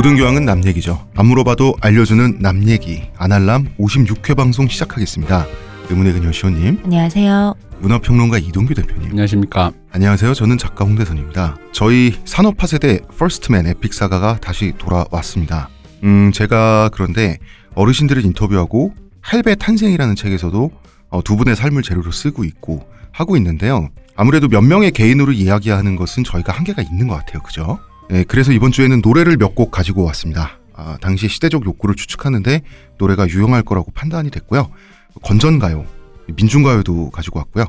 모든 교양은 남 얘기죠. 안 물어봐도 알려주는 남 얘기. 아날람 56회 방송 시작하겠습니다. 의문의 그녀 시호님, 안녕하세요. 문화평론가 이동규 대표님. 안녕하십니까. 안녕하세요. 저는 작가 홍대선입니다. 저희 산업화 세대 first man epic saga가 다시 돌아왔습니다. 음, 제가 그런데 어르신들을 인터뷰하고 할배 탄생이라는 책에서도 어, 두 분의 삶을 재료로 쓰고 있고 하고 있는데요. 아무래도 몇 명의 개인으로 이야기하는 것은 저희가 한계가 있는 것 같아요. 그죠? 네, 그래서 이번 주에는 노래를 몇 곡 가지고 왔습니다. 아, 당시 시대적 욕구를 추측하는데 노래가 유용할 거라고 판단이 됐고요. 건전가요, 민중가요도 가지고 왔고요.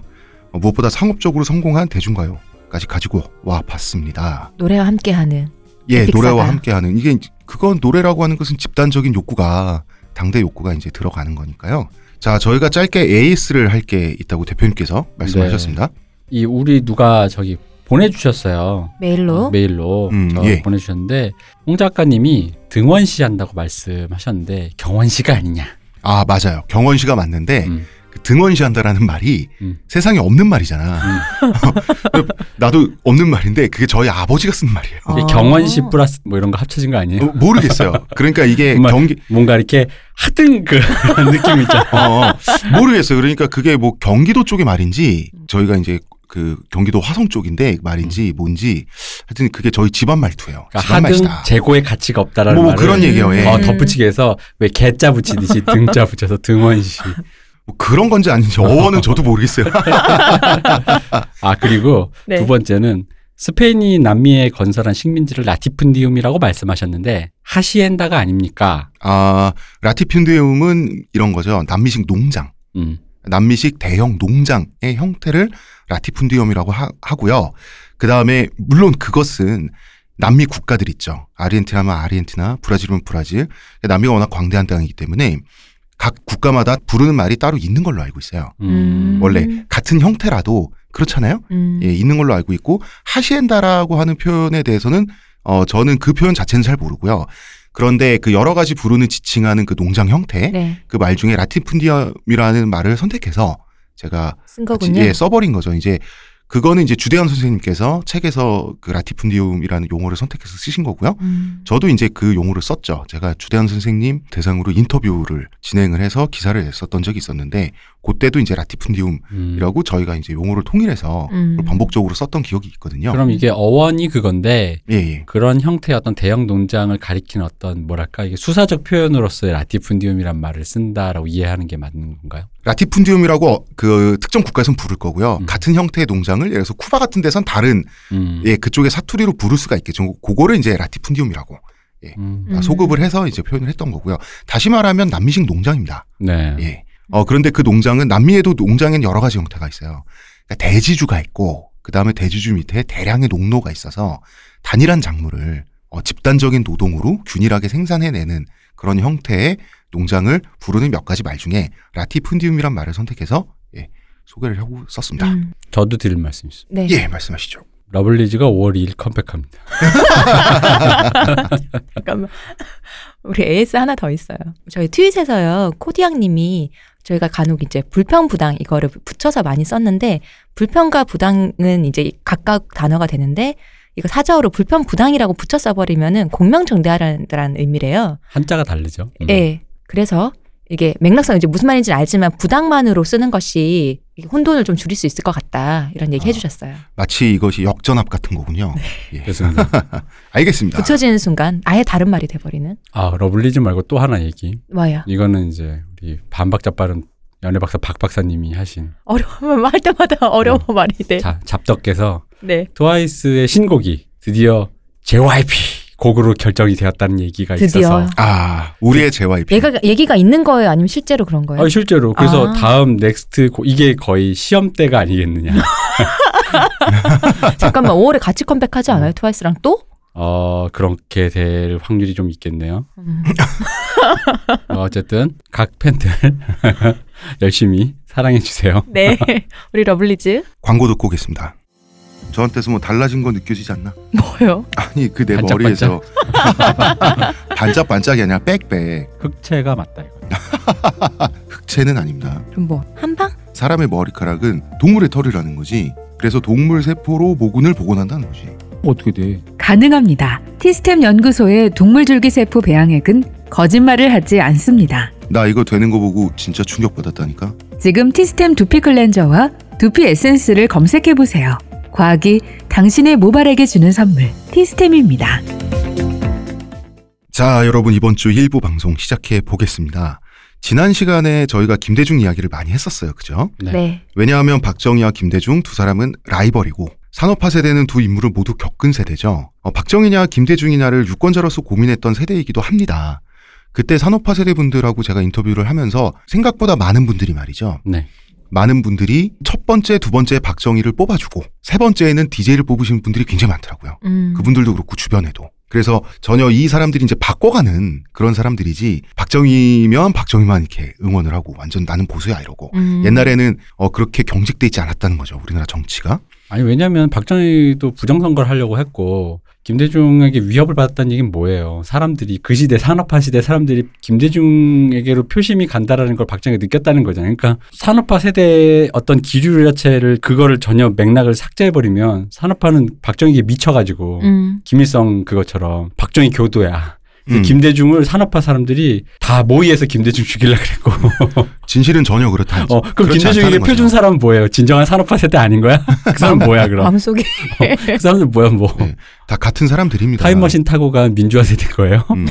어, 무엇보다 상업적으로 성공한 대중가요까지 가지고 와 봤습니다. 노래와 함께하는 예. 노래와 함께하는 이게 그건 노래라고 하는 것은 집단적인 욕구가 당대 욕구가 이제 들어가는 거니까요. 자, 저희가 짧게 AS를 할 게 있다고 대표님께서 말씀하셨습니다. 이 우리 누가 저기 보내주셨어요. 메일로 메일로 음, 저 예. 보내주셨는데 홍 작가님이 등원 시 한다고 말씀하셨는데 경원 시가 아니냐. 아, 맞아요. 경원 씨가 맞는데 음, 그 등원 시 한다라는 말이 음. 세상에 없는 말이잖아. 음. 나도 없는 말인데 그게 저희 아버지가 쓴 말이에요. 아. 경원 시 플러스 뭐 이런 거 합쳐진 거 아니에요? 어, 모르겠어요. 그러니까 이게 경기 뭔가 이렇게 하등 그런 느낌 있잖아. 어, 어, 모르겠어요. 그러니까 그게 뭐 경기도 쪽의 말인지 저희가 이제 그 경기도 화성 쪽인데 말인지 뭔지 하여튼 그게 저희 집안 말투예요. 그러니까 집안 하등 말이다. 재고의 가치가 없다라는 뭐, 뭐 말을 그런 얘기예요. 예. 어, 덧붙이게 해서 왜 개자 붙이듯이 등자 붙여서 등원시. 뭐 그런 건지 아닌지 어원은 저도 모르겠어요. 아 그리고 네. 두 번째는 스페인이 남미에 건설한 식민지를 라티푼디움이라고 말씀하셨는데 하시엔다가 아닙니까? 아 라티핀디움은 이런 거죠. 남미식 농장, 음. 남미식 대형 농장의 형태를 라티푼디움이라고 하, 하고요. 그 다음에 물론 그것은 남미 국가들 있죠. 아르헨티나면 아르헨티나, 브라질이면 브라질. 남미가 워낙 광대한 땅이기 때문에 각 국가마다 부르는 말이 따로 있는 걸로 알고 있어요. 음. 원래 같은 형태라도 그렇잖아요. 음. 예, 있는 걸로 알고 있고 하시엔다라고 하는 표현에 대해서는 어 저는 그 표현 자체는 잘 모르고요. 그런데 그 여러 가지 부르는 지칭하는 그 농장 형태 네, 그 말 중에 라티푼디엄이라는 말을 선택해서 제가 쓴 거군요. 예, 써버린 거죠. 이제 그거는 이제 주대현 선생님께서 책에서 그 라티푼디움이라는 용어를 선택해서 쓰신 거고요. 음. 저도 이제 그 용어를 썼죠. 제가 주대한 선생님 대상으로 인터뷰를 진행을 해서 기사를 냈었던 적이 있었는데 그때도 이제 라티푼디움이라고 음. 저희가 이제 용어를 통일해서 음. 반복적으로 썼던 기억이 있거든요. 그럼 이게 어원이 그건데 예, 예. 그런 형태의 어떤 대형 농장을 가리키는 어떤 뭐랄까 이게 수사적 표현으로서의 라티푼디움이란 말을 쓴다라고 이해하는 게 맞는 건가요? 라티푼디움이라고 어, 그 특정 국가에선 부를 거고요. 음. 같은 형태의 농장을 예를 들어서 쿠바 같은 데선 다른 음. 예 그쪽의 사투리로 부를 수가 있겠죠. 그거를 이제 라티푼디움이라고 음. 음. 소급을 해서 이제 표현을 했던 거고요. 다시 말하면 남미식 농장입니다. 네. 예. 어, 그런데 그 농장은 남미에도 농장엔 여러 가지 형태가 있어요. 그러니까 대지주가 있고, 그 다음에 대지주 밑에 대량의 농로가 있어서 단일한 작물을 어, 집단적인 노동으로 균일하게 생산해내는 그런 형태의 농장을 부르는 몇 가지 말 중에 라티푼디움이란 말을 선택해서 예, 소개를 하고 썼습니다. 음. 저도 드릴 말씀이 있습니다. 네. 예, 말씀하시죠. 러블리즈가 5월 2일 컴백합니다. 잠깐만. 우리 AS 하나 더 있어요. 저희 트윗에서요. 코디양님이 저희가 간혹 이제 불평 부당 이거를 붙여서 많이 썼는데 불평과 부당은 이제 각각 단어가 되는데 이거 사자어로 불편부당이라고 붙여 써버리면은 공명정대하라는 의미래요. 한자가 다르죠. 음. 예. 그래서 이게 맥락상 이제 무슨 말인지 알지만 부당만으로 쓰는 것이 혼돈을 좀 줄일 수 있을 것 같다 이런 얘기 아. 해주셨어요. 마치 이것이 역전앞 같은 거군요. 예. 그렇습니다. 알겠습니다. 붙여지는 순간 아예 다른 말이 돼버리는 아 러블리즈 말고 또 하나 얘기. 뭐야? 이거는 이제 우리 반박자 빠른 연애 박사 박 박사님이 하신 어려우면 할 때마다 어려워 말이 돼. 자, 잡덕께서 네. 트와이스의 신곡이 드디어 JYP 곡으로 결정이 되었다는 얘기가 드디어. 있어서 아, 우리의 JYP. 얘가 얘기가 있는 거예요, 아니면 실제로 그런 거예요? 아, 실제로 그래서 아. 다음 next 곡 이게 거의 시험대가 아니겠느냐. 잠깐만 5월에 같이 컴백하지 않아요, 트와이스랑 또? 어 그렇게 될 확률이 좀 있겠네요. 음. 어, 어쨌든 각 팬들 열심히 사랑해 주세요. 네, 우리 러블리즈 광고 듣고 오겠습니다. 저한테서 뭐 달라진 거 느껴지지 않나? 뭐요? 아니 그 내? 머리에서 반짝반짝이 아니라 빽빽 흑채가 맞다 이거. 흑채는 아닙니다. 그럼 뭐 한방? 사람의 머리카락은 동물의 털이라는 거지. 그래서 동물 세포로 모근을 복원한다는 거지. 어떻게 돼? 가능합니다. 티스템 연구소의 동물줄기세포 배양액은 거짓말을 하지 않습니다. 나 이거 되는 거 보고 진짜 충격받았다니까. 지금 티스템 두피 클렌저와 두피 에센스를 검색해 보세요. 과학이 당신의 모발에게 주는 선물 티스템입니다. 자, 여러분 이번 주 1부 방송 시작해 보겠습니다. 지난 시간에 저희가 김대중 이야기를 많이 했었어요. 그죠? 네. 네. 왜냐하면 박정희와 김대중 두 사람은 라이벌이고 산업화 세대는 두 인물을 모두 겪은 세대죠. 어, 박정희냐 김대중이냐를 유권자로서 고민했던 세대이기도 합니다. 그때 산업화 세대 분들하고 제가 인터뷰를 하면서 생각보다 많은 분들이 말이죠. 네. 많은 분들이 첫 번째, 두 번째 박정희를 뽑아주고 세 번째에는 DJ를 뽑으신 분들이 굉장히 많더라고요. 음. 그분들도 그렇고 주변에도. 그래서 전혀 이 사람들이 이제 바꿔가는 그런 사람들이지 박정희면 박정희만 이렇게 응원을 하고 완전 나는 보수야 이러고 음. 옛날에는 어 그렇게 경직돼 있지 않았다는 거죠 우리나라 정치가 아니 왜냐하면 박정희도 부정선거를 하려고 했고 김대중에게 위협을 받았다는 얘기는 뭐예요? 사람들이 그 시대 산업화 시대 사람들이 김대중에게로 표심이 간다라는 걸 박정희가 느꼈다는 거잖아요. 그러니까 산업화 세대의 어떤 기류 자체를 그거를 전혀 맥락을 삭제해 버리면 산업화는 박정희에게 미쳐가지고 음. 김일성 그것처럼 박정희 교도야. 음. 김대중을 산업화 사람들이 다 모의해서 김대중 죽이려 그랬고. 진실은 전혀 그렇다. 어, 그럼 김대중에게. 표준 사람은 뭐예요? 진정한 산업화 세대 아닌 거야? 그 사람 뭐야 그럼? 마음속에 그 사람들 뭐야 뭐? 네. 다 같은 사람들입니다. 타임머신 타고 간 민주화 세대 거예요? 음.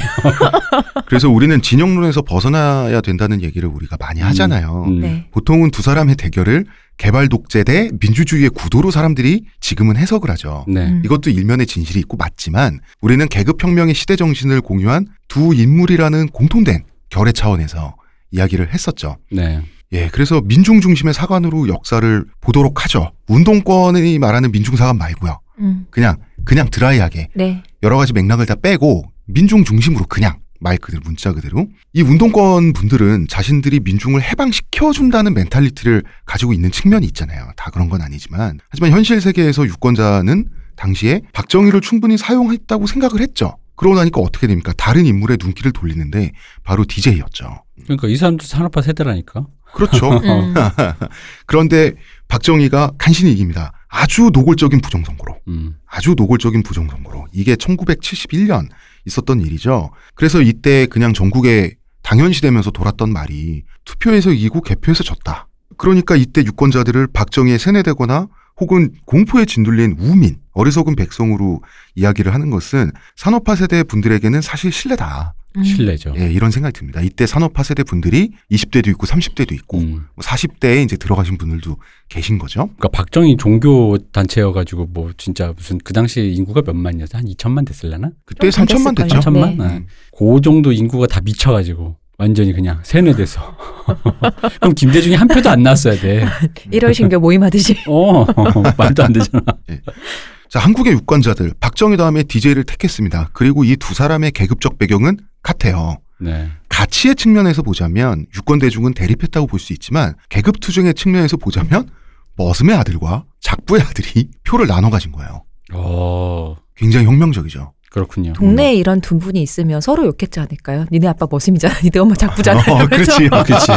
그래서 우리는 진영론에서 벗어나야 된다는 얘기를 우리가 많이 하잖아요. 음. 네. 보통은 두 사람의 대결을 개발 독재 대 민주주의의 구도로 사람들이 지금은 해석을 하죠. 네. 음. 이것도 일면의 진실이 있고 맞지만 우리는 계급혁명의 시대 정신을 공유한 두 인물이라는 공통된 결의 차원에서 이야기를 했었죠. 네. 예, 그래서 민중 중심의 사관으로 역사를 보도록 하죠. 운동권이 말하는 민중 사관 말고요. 음. 그냥 그냥 dry하게 네. 여러 가지 맥락을 다 빼고 민중 중심으로 그냥 말 그대로 문자 그대로 이 운동권 분들은 자신들이 민중을 해방시켜 준다는 mentality를 가지고 있는 측면이 있잖아요. 다 그런 건 아니지만 하지만 현실 세계에서 유권자는 당시에 박정희를 충분히 사용했다고 생각을 했죠. 그러고 나니까 어떻게 됩니까? 다른 인물의 눈길을 돌리는데 바로 DJ였죠. 그러니까 이 사람도 산업화 세대라니까. 그렇죠. 음. 그런데 박정희가 간신히 이깁니다. 아주 노골적인 부정선거로. 음. 아주 노골적인 부정선거로. 이게 1971년 있었던 일이죠. 그래서 이때 그냥 전국에 당연시 되면서 돌았던 말이 투표에서 이기고 개표에서 졌다. 그러니까 이때 유권자들을 박정희에 세뇌되거나 혹은 공포에 진둘린 우민, 어리석은 백성으로 이야기를 하는 것은 산업화 세대 분들에게는 사실 신뢰다. 음. 신뢰죠. 예, 이런 생각이 듭니다. 이때 산업화 세대 분들이 20대도 있고 30대도 있고 음. 40대에 이제 들어가신 분들도 계신 거죠. 그러니까 박정희 종교 단체여 가지고 뭐 진짜 무슨 그 당시 인구가 몇만이었어? 한 2천만 됐을라나? 그때 좀 3천만 됐을걸요? 됐죠. 3천만? 네. 네. 그 정도 인구가 다 미쳐 가지고 완전히 그냥 세뇌돼서. 그럼 김대중이 한 표도 안 나왔어야 돼. 1월 신교 모임 하듯이. 어, 말도 안 되잖아. 자, 한국의 유권자들 박정희 다음에 DJ를 택했습니다. 그리고 이 두 사람의 계급적 배경은 같아요. 네. 가치의 측면에서 보자면 유권 대중은 대립했다고 볼 수 있지만 계급 투쟁의 측면에서 보자면 머슴의 아들과 작부의 아들이 표를 나눠 가진 거예요. 어, 굉장히 혁명적이죠. 그렇군요. 동네에 이런 두 분이 있으면 서로 욕했지 않을까요? 니네 아빠 머슴이잖아. 니네 엄마 작부잖아. 어, 그렇지. 아, 그치.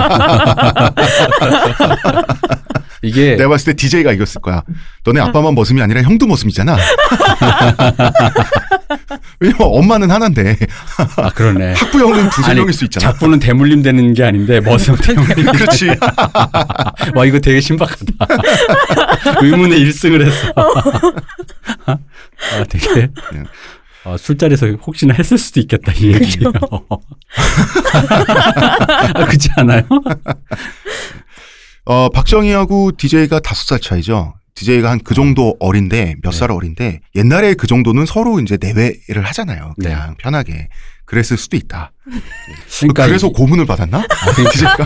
이게 내가 봤을 때 DJ가 이겼을 거야. 너네 아빠만 머슴이 아니라 형도 머슴이잖아. 왜냐면 엄마는 하나인데 아 그러네. 학부 형은 두세 아니, 명일 수 있잖아. 작부는 대물림 되는 게 아닌데 머슴 대물림. 그렇지. 와 이거 되게 신박하다. 의문의 1승을 했어. 아 되게 네. 어, 술자리에서 혹시나 했을 수도 있겠다 이 얘기. 아 그렇지 않아요? 어, 박정희하고 DJ가 다섯 살 차이죠. DJ가 한 그 정도 어린데 몇 네. 살 어린데 옛날에 그 정도는 서로 이제 내외를 하잖아요. 그냥 네. 편하게. 그랬을 수도 있다. 그러니까 그래서 이- 고문을 받았나? DJ가?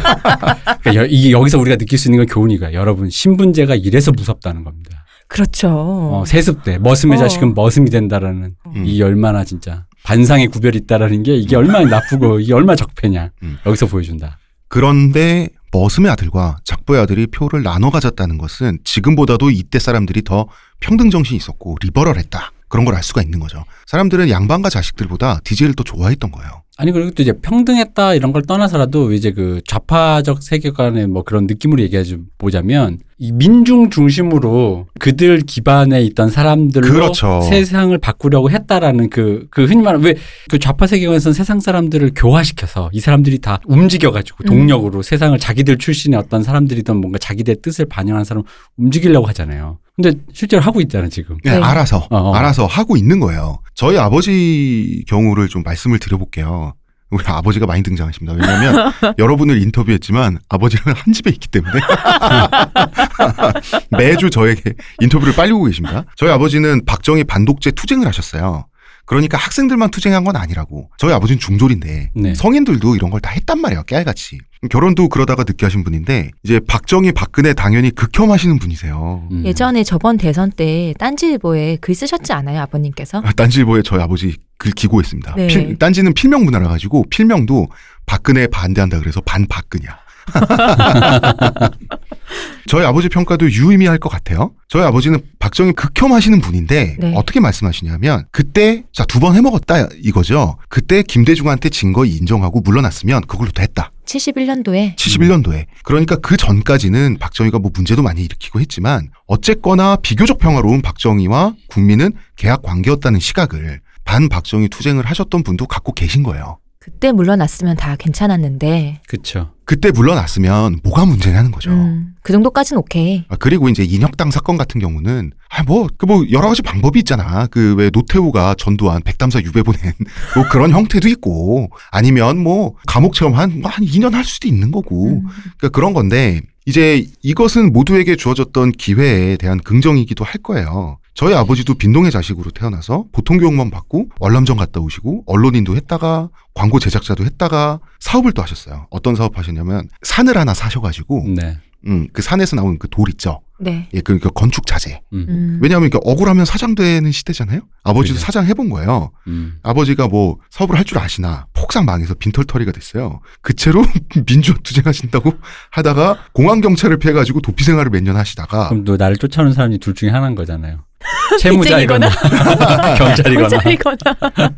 그러니까 여, 이게 여기서 우리가 느낄 수 있는 건 교훈이가 여러분 신분제가 이래서 무섭다는 겁니다. 그렇죠. 어, 세습 때 머슴의 어. 자식은 머슴이 된다라는 음. 이 얼마나 진짜 반상의 구별이 있다라는 게 이게 얼마나 나쁘고 이게 얼마나 적폐냐 음. 여기서 보여준다. 그런데 머슴의 아들과 작부의 아들이 표를 나눠 가졌다는 것은 지금보다도 이때 사람들이 더 평등 정신이 있었고 리버럴했다. 그런 걸 알 수가 있는 거죠. 사람들은 양반과 자식들보다 DJ를 더 좋아했던 거예요. 아니 그리고 또 이제 평등했다 이런 걸 떠나서라도 이제 그 좌파적 세계관의 뭐 그런 느낌으로 얘기해 보자면 이 민중 중심으로 그들 기반에 있던 사람들로 그렇죠. 세상을 바꾸려고 했다라는 그, 그 흔히 말하는 왜 그 좌파 세계관에서는 세상 사람들을 교화시켜서 이 사람들이 다 움직여가지고 음. 동력으로 세상을 자기들 출신의 어떤 사람들이든 뭔가 자기들의 뜻을 반영한 사람 움직이려고 하잖아요. 근데 실제로 하고 있잖아요, 지금. 네, 네. 알아서 어, 어. 알아서 하고 있는 거예요. 저희 아버지 경우를 좀 말씀을 드려볼게요. 우리 아버지가 많이 등장하십니다. 왜냐하면 여러분을 인터뷰했지만 아버지는 한 집에 있기 때문에 매주 저에게 인터뷰를 빨리고 계십니다. 저희 아버지는 박정희 반독재 투쟁을 하셨어요. 그러니까 학생들만 투쟁한 건 아니라고. 저희 아버지는 중졸인데 네. 성인들도 이런 걸 다 했단 말이에요. 깨알같이. 결혼도 그러다가 늦게 하신 분인데 이제 박정희 박근혜 당연히 극혐하시는 분이세요. 음. 예전에 저번 대선 때 딴지일보에 글 쓰셨지 않아요, 아버님께서? 아, 딴지일보에 저희 아버지 글 기고했습니다. 네. 필- 딴지는 필명 문화라 가지고 필명도 박근혜 반대한다 그래서 반박근이야. 저희 아버지 평가도 유의미할 것 같아요. 저희 아버지는 박정희 극혐하시는 분인데 네. 어떻게 말씀하시냐면 그때 자 두 번 해먹었다 이거죠. 그때 김대중한테 진 거 인정하고 물러났으면 그걸로 됐다. 71년도에 71년도에. 그러니까 그 전까지는 박정희가 뭐 문제도 많이 일으키고 했지만 어쨌거나 비교적 평화로운 박정희와 국민은 계약 관계였다는 시각을 반 박정희 투쟁을 하셨던 분도 갖고 계신 거예요. 그때 물러났으면 다 괜찮았는데 그쵸. 그때 물러났으면 뭐가 문제냐는 거죠. 음, 그 정도까지는 오케이. 아, 그리고 이제 인혁당 사건 같은 경우는 아 뭐 그 뭐 여러 가지 방법이 있잖아. 그 왜 노태우가 전두환 백담사 유배 보낸 뭐 그런 형태도 있고 아니면 뭐 감옥 체험 한한 2년 할 수도 있는 거고 음. 그러니까 그런 건데 이제 이것은 모두에게 주어졌던 기회에 대한 긍정이기도 할 거예요. 저희 아버지도 빈동의 자식으로 태어나서 보통 교육만 받고 월남전 갔다 오시고 언론인도 했다가 광고 제작자도 했다가 사업을 또 하셨어요. 어떤 사업 하셨냐면 산을 하나 사셔가지고 네. 음, 그 산에서 나오는 그돌 있죠. 네. 예, 그, 그 건축 자재. 음. 음. 왜냐하면 그 억울하면 사장 되는 시대잖아요. 아버지도 그죠. 사장 해본 거예요. 음. 아버지가 뭐 사업을 할 줄 아시나 폭삭 망해서 빈털터리가 됐어요. 그 채로 민주화 투쟁하신다고 하다가 공안 경찰을 피해가지고 도피 생활을 몇 년 하시다가 그럼 또 나를 쫓아오는 사람이 둘 중에 하나인 거잖아요. 채무자이거나 경찰이거나. 경찰이거나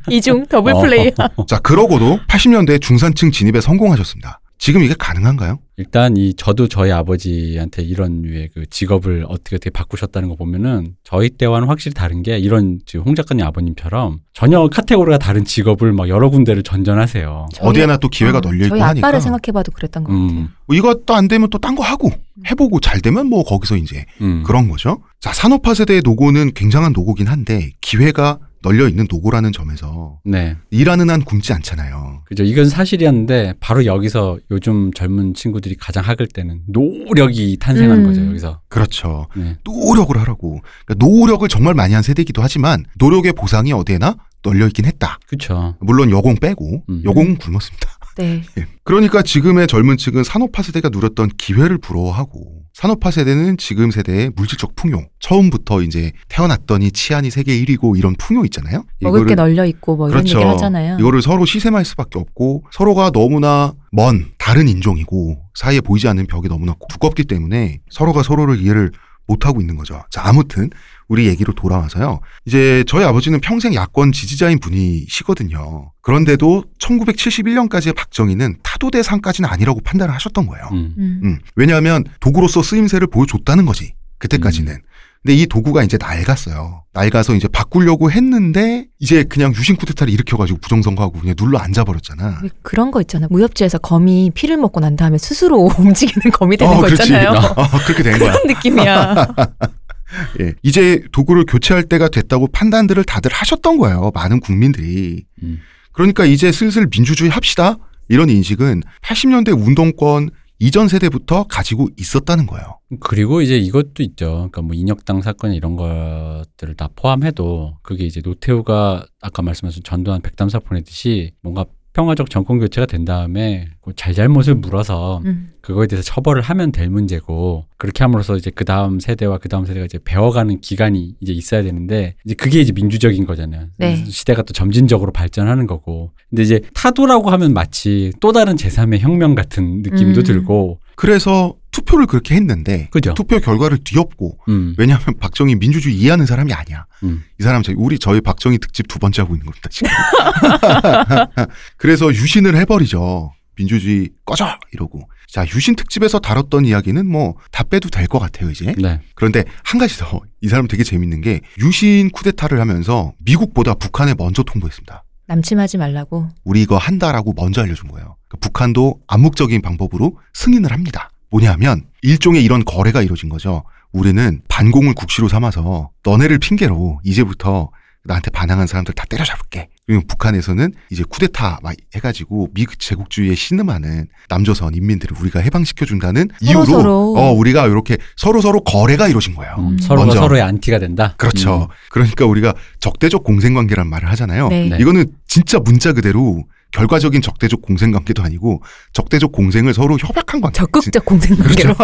이중 더블 어. 플레이. 자 그러고도 80년대 중산층 진입에 성공하셨습니다. 지금 이게 가능한가요? 일단 이 저도 저희 아버지한테 이런 류의 그 직업을 어떻게 어떻게 바꾸셨다는 거 보면은 저희 때와는 확실히 다른 게 이런 지금 홍 작가님 아버님처럼 전혀 카테고리가 다른 직업을 막 여러 군데를 전전하세요. 어디에나 또 기회가 어, 널려 있고 저희 하니까 아빠를 생각해봐도 그랬던 것 같아요. 음, 뭐 이것도 안 되면 또 딴 거 하고 해보고 잘 되면 뭐 거기서 이제 음. 그런 거죠. 자 산업화 세대의 노고는 굉장한 노고긴 한데 기회가 널려 있는 노고라는 점에서 네. 일하는 한 굶지 않잖아요. 그죠. 이건 사실이었는데 바로 여기서 요즘 젊은 친구들이 가장 학을 때는 노력이 탄생하는 음. 거죠. 여기서. 그렇죠. 네. 노력을 하라고. 그러니까 노력을 정말 많이 한 세대이기도 하지만 노력의 보상이 어디에나 널려 있긴 했다. 그렇죠. 물론 여공 빼고 음. 여공은 굶었습니다. 네. 예. 그러니까 지금의 젊은 층은 산업화 세대가 누렸던 기회를 부러워하고 산업화 세대는 지금 세대의 물질적 풍요. 처음부터 이제 태어났더니 치안이 세계 1위고 이런 풍요 있잖아요. 먹을 게 이거를- 널려 있고 뭐 이런 그렇죠. 얘기 하잖아요. 이거를 서로 시샘할 수밖에 없고 서로가 너무나 먼 다른 인종이고 사이에 보이지 않는 벽이 너무나 두껍기 때문에 서로가 서로를 이해를 못하고 있는 거죠. 자, 아무튼 우리 얘기로 돌아와서요. 이제 저희 아버지는 평생 야권 지지자인 분이시거든요. 그런데도 1971년까지의 박정희는 타도 대상까지는 아니라고 판단을 하셨던 거예요. 음. 음. 음, 왜냐하면 도구로서 쓰임새를 보여줬다는 거지. 그때까지는. 음. 근데 이 도구가 이제 낡았어요. 낡아서 이제 바꾸려고 했는데 이제 그냥 유신 쿠데타를 일으켜가지고 부정선거하고 그냥 눌러 앉아버렸잖아. 왜 그런 거 있잖아요. 무협지에서 거미 피를 먹고 난 다음에 스스로 움직이는 거미 되는 어, 거 그렇지. 있잖아요. 어, 그렇게 된 거야. 그런 느낌이야. 예. 이제 도구를 교체할 때가 됐다고 판단들을 다들 하셨던 거예요. 많은 국민들이. 음. 그러니까 이제 슬슬 민주주의 합시다. 이런 인식은 80년대 운동권 이전 세대부터 가지고 있었다는 거예요. 그리고 이제 이것도 있죠. 그러니까 뭐 인혁당 사건 이런 것들을 다 포함해도 그게 이제 노태우가 아까 말씀하신 전두환 백담사 보내듯이 뭔가 평화적 정권 교체가 된 다음에 그 잘잘못을 물어서 음. 그거에 대해서 처벌을 하면 될 문제고 그렇게 함으로써 이제 그 다음 세대와 그 다음 세대가 이제 배워가는 기간이 이제 있어야 되는데 이제 그게 이제 민주적인 거잖아요. 네. 시대가 또 점진적으로 발전하는 거고. 근데 이제 타도라고 하면 마치 또 다른 제3의 혁명 같은 느낌도 음. 들고 그래서 투표를 그렇게 했는데 그죠? 투표 결과를 뒤엎고 음. 왜냐하면 박정희 민주주의 이해하는 사람이 아니야. 음. 이 사람 저희 우리 저희 박정희 특집 두 번째 하고 있는 겁니다 지금. 그래서 유신을 해버리죠. 민주주의 꺼져 이러고. 자 유신 특집에서 다뤘던 이야기는 뭐 다 빼도 될 것 같아요 이제. 네. 그런데 한 가지 더 이 사람 되게 재밌는 게 유신 쿠데타를 하면서 미국보다 북한에 먼저 통보했습니다. 남침하지 말라고. 우리 이거 한다라고 먼저 알려준 거예요. 그러니까 북한도 암묵적인 방법으로 승인을 합니다. 뭐냐면 일종의 이런 거래가 이루어진 거죠. 우리는 반공을 국시로 삼아서 너네를 핑계로 이제부터 나한테 반항한 사람들 다 때려잡을게. 그리고 북한에서는 이제 쿠데타 막 해가지고 미국 제국주의에 신음하는 남조선 인민들을 우리가 해방시켜준다는 이유로. 어 우리가 이렇게 서로 서로 거래가 이루어진 거예요. 음, 음. 서로가 먼저. 서로의 안티가 된다. 그렇죠. 그러니까 우리가 적대적 공생관계란 말을 하잖아요. 네. 네. 이거는 진짜 문자 그대로 결과적인 적대적 공생 관계도 아니고 적대적 공생을 서로 협약한 관계. 적극적 공생 관계로.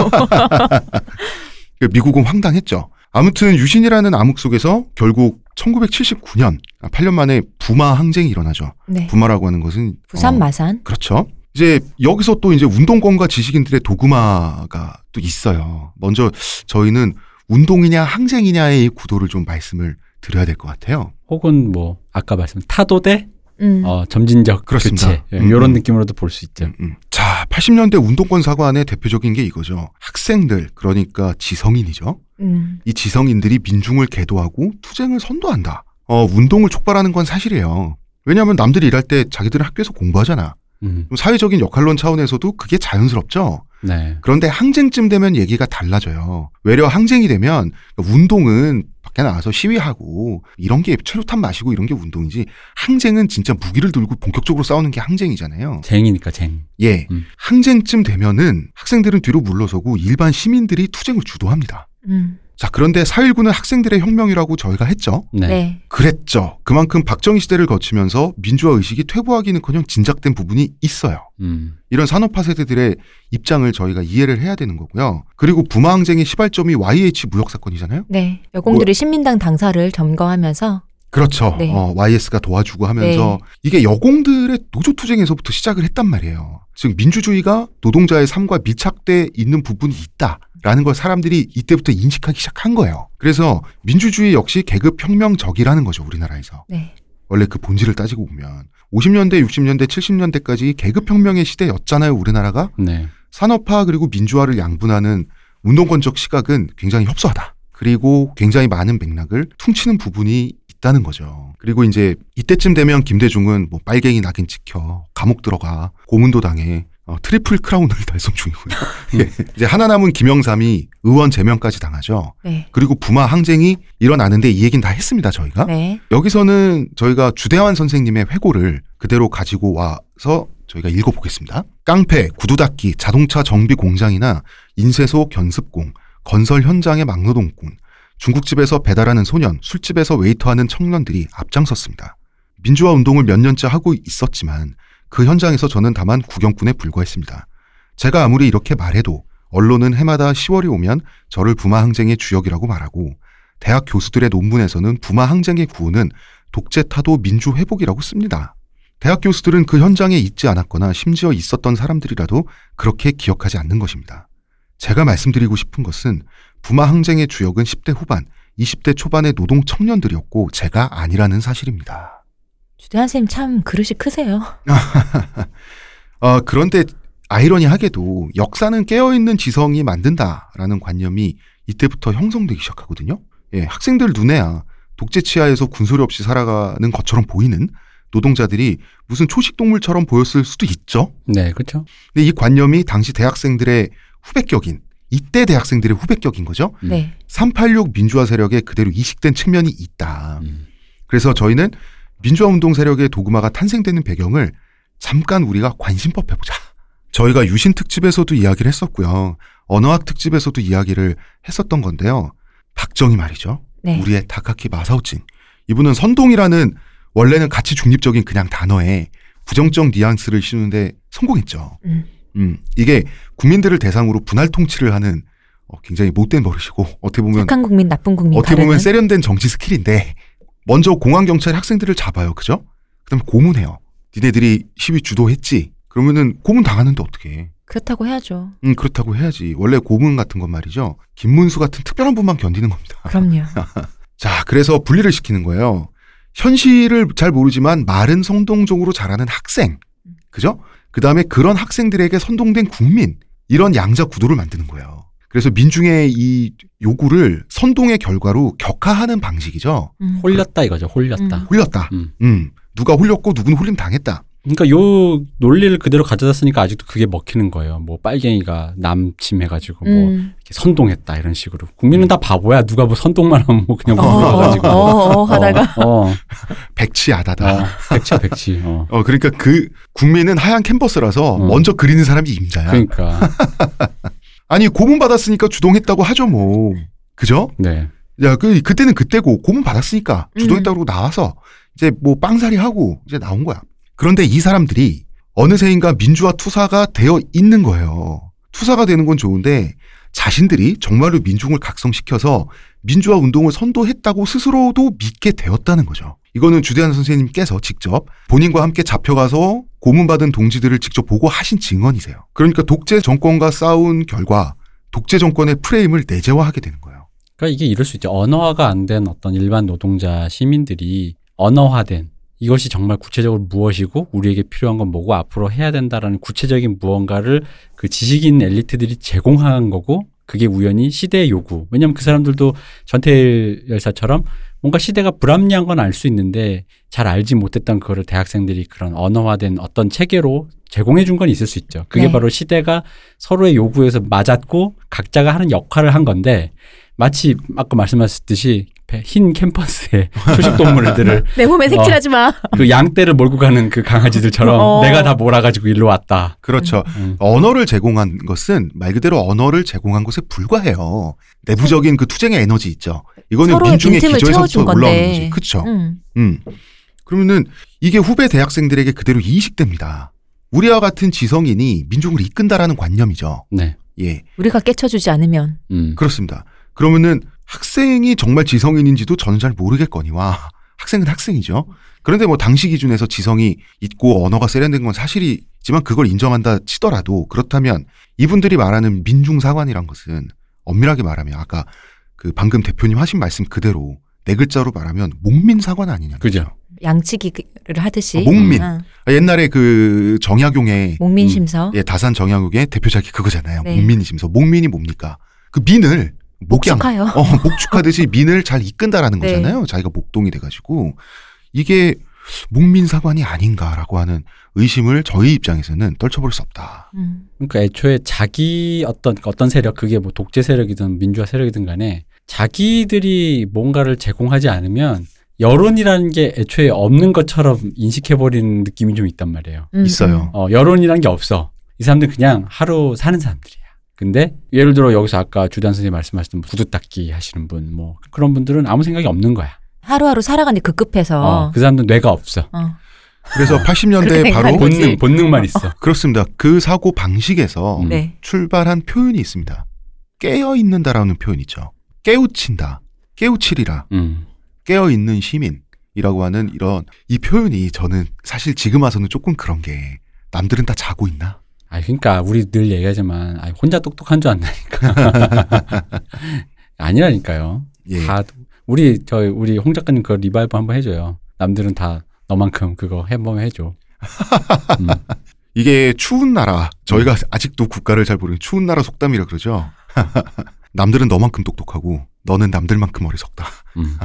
그 미국은 황당했죠. 아무튼 유신이라는 암흑 속에서 결국 1979년 8년 만에 부마 항쟁이 일어나죠. 네. 부마라고 하는 것은 부산 어, 마산. 그렇죠. 이제 여기서 또 이제 운동권과 지식인들의 도구마가 또 있어요. 먼저 저희는 운동이냐 항쟁이냐의 구도를 좀 말씀을 드려야 될 것 같아요. 혹은 뭐 아까 말씀 타도 대 음. 어, 점진적 그렇습니다. 교체 예, 음, 이런 음. 느낌으로도 볼 수 있죠. 음, 음. 자, 80년대 운동권 사관의 대표적인 게 이거죠. 학생들, 그러니까 지성인이죠. 음. 이 지성인들이 민중을 계도하고 투쟁을 선도한다. 어, 운동을 촉발하는 건 사실이에요. 왜냐하면 남들이 일할 때 자기들은 학교에서 공부하잖아. 음, 사회적인 역할론 차원에서도 그게 자연스럽죠. 네. 그런데 항쟁쯤 되면 얘기가 달라져요. 외려 항쟁이 되면 운동은 밖에 나가서 시위하고 이런 게 최루탄 마시고 이런 게 운동이지 항쟁은 진짜 무기를 들고 본격적으로 싸우는 게 항쟁이잖아요. 쟁이니까 쟁. 예. 음. 항쟁쯤 되면은 학생들은 뒤로 물러서고 일반 시민들이 투쟁을 주도합니다. 음. 자, 그런데 4.19는 학생들의 혁명이라고 저희가 했죠. 네. 네. 그랬죠. 그만큼 박정희 시대를 거치면서 민주화 의식이 퇴보하기는 커녕 진작된 부분이 있어요. 음, 이런 산업화 세대들의 입장을 저희가 이해를 해야 되는 거고요. 그리고 부마 항쟁의 시발점이 YH 무역 사건이잖아요. 네. 여공들이 신민당 당사를 점거하면서 그렇죠. 네. 어, YS가 도와주고 하면서 이게 여공들의 노조 투쟁에서부터 시작을 했단 말이에요. 즉 민주주의가 노동자의 삶과 밀착돼 있는 부분이 있다 라는 걸 사람들이 이때부터 인식하기 시작한 거예요. 그래서 민주주의 역시 계급 혁명적이라는 거죠 우리나라에서. 네. 원래 그 본질을 따지고 보면 50년대, 60년대, 70년대까지 계급 혁명의 시대였잖아요 우리나라가. 네. 산업화 그리고 민주화를 양분하는 운동권적 시각은 굉장히 협소하다. 그리고 굉장히 많은 맥락을 퉁치는 부분이 있다는 거죠. 그리고 이제 이때쯤 되면 김대중은 뭐 빨갱이 낙인 찍혀 감옥 들어가 고문도 당해 어, 트리플 크라운을 달성 중이고요. 예. 이제 하나 남은 김영삼이 의원 제명까지 당하죠. 네. 그리고 부마 항쟁이 일어나는데 이 얘기는 다 했습니다 저희가. 네. 여기서는 저희가 주대환 선생님의 회고를 그대로 가지고 와서 저희가 읽어보겠습니다. 깡패, 구두닦이, 자동차 정비 공장이나 인쇄소 견습공, 건설 현장의 막노동꾼, 중국집에서 배달하는 소년, 술집에서 웨이터하는 청년들이 앞장섰습니다. 민주화 운동을 몇 년째 하고 있었지만 그 현장에서 저는 다만 구경꾼에 불과했습니다. 제가 아무리 이렇게 말해도 언론은 해마다 10월이 오면 저를 부마 항쟁의 주역이라고 말하고 대학 교수들의 논문에서는 부마 항쟁의 구호는 독재 타도 민주 회복이라고 씁니다. 대학 교수들은 그 현장에 있지 않았거나 심지어 있었던 사람들이라도 그렇게 기억하지 않는 것입니다. 제가 말씀드리고 싶은 것은 부마 항쟁의 주역은 10대 후반, 20대 초반의 노동 청년들이었고 제가 아니라는 사실입니다. 주대한 선생님 참 그릇이 크세요. 아, 그런데 아이러니하게도 역사는 깨어있는 지성이 만든다라는 관념이 이때부터 형성되기 시작하거든요. 예, 학생들 눈에야 독재 치하에서 군소리 없이 살아가는 것처럼 보이는 노동자들이 무슨 초식 동물처럼 보였을 수도 있죠. 네, 그렇죠. 근데 이 관념이 당시 대학생들의 후배격인 이때 대학생들의 후배격인 거죠. 음. 네. 386 민주화 세력에 그대로 이식된 측면이 있다. 음. 그래서 저희는 민주화 운동 세력의 도구마가 탄생되는 배경을 잠깐 우리가 관심법 해보자. 저희가 유신 특집에서도 이야기를 했었고요. 언어학 특집에서도 이야기를 했었던 건데요. 박정희 말이죠. 네. 우리의 다카키 마사오진. 이분은 선동이라는 원래는 가치 중립적인 그냥 단어에 부정적 뉘앙스를 씌우는데 성공했죠. 음. 음, 이게 국민들을 대상으로 분할 통치를 하는 어, 굉장히 못된 버릇이고 어떻게 보면 착한 국민, 나쁜 국민 어떻게. 보면 세련된 정치 스킬인데 먼저 공안 경찰 학생들을 잡아요, 그죠? 그다음에 고문해요. 니네들이 시위 주도했지? 그러면은 고문 당하는데 어떻게? 그렇다고 해야죠. 음, 그렇다고 해야지. 원래 고문 같은 건 말이죠. 김문수 같은 특별한 분만 견디는 겁니다. 그럼요. 자, 그래서 분리를 시키는 거예요. 현실을 잘 모르지만 말은 성동적으로 잘하는 학생. 그죠? 그 다음에 그런 학생들에게 선동된 국민. 이런 양자 구도를 만드는 거예요. 그래서 민중의 이 요구를 선동의 결과로 격하하는 방식이죠. 음. 홀렸다 이거죠. 홀렸다. 음. 홀렸다. 음. 음. 누가 홀렸고 누구는 홀림 당했다. 그러니까 요 논리를 그대로 가져다 쓰니까 아직도 그게 먹히는 거예요. 뭐 빨갱이가 남침해가지고 뭐 음. 이렇게 선동했다 이런 식으로. 국민은 다 바보야. 누가 뭐 선동만 하면 뭐 그냥 어, 어, 물러가지고. 어, 어, 하다가 어, 어, 백치아다다. 어, 백치 백치. 어. 어, 그러니까 그 국민은 하얀 캔버스라서 어. 먼저 그리는 사람이 임자야. 그러니까 아니 고문 받았으니까 주동했다고 하죠 뭐. 그죠? 네. 야, 그 그때는 그때고 고문 받았으니까 음. 주동했다고 나와서 이제 뭐 빵살이 하고 이제 나온 거야. 그런데 이 사람들이 어느새인가 민주화 투사가 되어 있는 거예요. 투사가 되는 건 좋은데 자신들이 정말로 민중을 각성시켜서 민주화 운동을 선도했다고 스스로도 믿게 되었다는 거죠. 이거는 주대한 선생님께서 직접 본인과 함께 잡혀가서 고문받은 동지들을 직접 보고 하신 증언이세요. 그러니까 독재 정권과 싸운 결과 독재 정권의 프레임을 내재화하게 되는 거예요. 그러니까 이게 이럴 수 있죠. 언어화가 안 된 어떤 일반 노동자 시민들이 언어화된 이것이 정말 구체적으로 무엇이고 우리에게 필요한 건 뭐고 앞으로 해야 된다라는 구체적인 무언가를 그 지식인 엘리트들이 제공한 거고 그게 우연히 시대의 요구. 왜냐하면 그 사람들도 전태일 열사처럼 뭔가 시대가 불합리한 건 알 수 있는데 잘 알지 못했던 그거를 대학생들이 그런 언어화된 어떤 체계로 제공해 준 건 있을 수 있죠. 그게 네. 바로 시대가 서로의 요구에서 맞았고 각자가 하는 역할을 한 건데 마치 아까 말씀하셨듯이 흰 캠퍼스에 초식 동물들을 내 몸에 색칠하지 마. 그 양떼를 몰고 가는 그 강아지들처럼 어. 내가 다 몰아가지고 일로 왔다. 그렇죠. 음. 언어를 제공한 것은 말 그대로 언어를 제공한 것에 불과해요. 내부적인 그 투쟁의 에너지 있죠. 이거는 민중의 채워준 올라오는. 거지. 그렇죠. 음. 음. 그러면은 이게 후배 대학생들에게 그대로 이식됩니다. 우리와 같은 지성인이 민중을 이끈다라는 관념이죠. 네. 예, 우리가 깨쳐주지 않으면 음. 그렇습니다. 그러면은 학생이 정말 지성인인지도 저는 잘 모르겠거니와 학생은 학생이죠. 그런데 뭐 당시 기준에서 지성이 있고 언어가 세련된 건 사실이지만 그걸 인정한다 치더라도 그렇다면 이분들이 말하는 민중사관이란 것은 엄밀하게 말하면 아까 그 방금 대표님 하신 말씀 그대로 네 글자로 말하면 목민사관 아니냐. 그죠. 양치기를 하듯이 아, 목민. 응. 옛날에 그 정약용의 목민심서 예, 다산 정약용의 대표작이 그거잖아요. 네. 목민이 심서. 목민이 뭡니까? 그 민을 목양 축하요. 어, 목축하듯이 민을 잘 이끈다라는 네. 거잖아요. 자기가 목동이 돼가지고 이게 목민사관이 아닌가라고 하는 의심을 저희 입장에서는 떨쳐버릴 수 없다. 음. 그러니까 애초에 자기 어떤 어떤 세력 그게 뭐 독재 세력이든 민주화 세력이든 간에 자기들이 뭔가를 제공하지 않으면 여론이라는 게 애초에 없는 것처럼 인식해버리는 느낌이 좀 있단 말이에요. 음, 있어요. 어, 여론이란 게 없어. 이 사람들 그냥 하루 사는 사람들이야. 근데 예를 들어 여기서 아까 주단 선생님 말씀하셨던 구두 닦기 하시는 분, 뭐 그런 분들은 아무 생각이 없는 거야. 하루하루 살아가는데 급급해서 어, 그 사람들 뇌가 없어. 어. 그래서 80년대에 그렇게 바로. 본능, 본능만 있어. 그렇습니다. 그 사고 방식에서 음. 네. 출발한 표현이 있습니다. 깨어 있는다라는 표현이죠. 깨우친다, 깨우치리라, 음. 깨어 있는 시민이라고 하는 이런 이 표현이 저는 사실 지금 와서는 조금 그런 게 남들은 다 자고 있나? 아, 그러니까 우리 늘 얘기하지만 아, 혼자 똑똑한 줄 안다니까. 아니라니까요. 예. 다 우리 저 우리 홍 작가님 그 revive 한번 해줘요. 남들은 다 너만큼 그거 해보면 해줘. 음. 이게 추운 나라, 저희가 아직도 국가를 잘 모르는 추운 나라 속담이라 그러죠. 남들은 너만큼 똑똑하고 너는 남들만큼 어리석다. 음.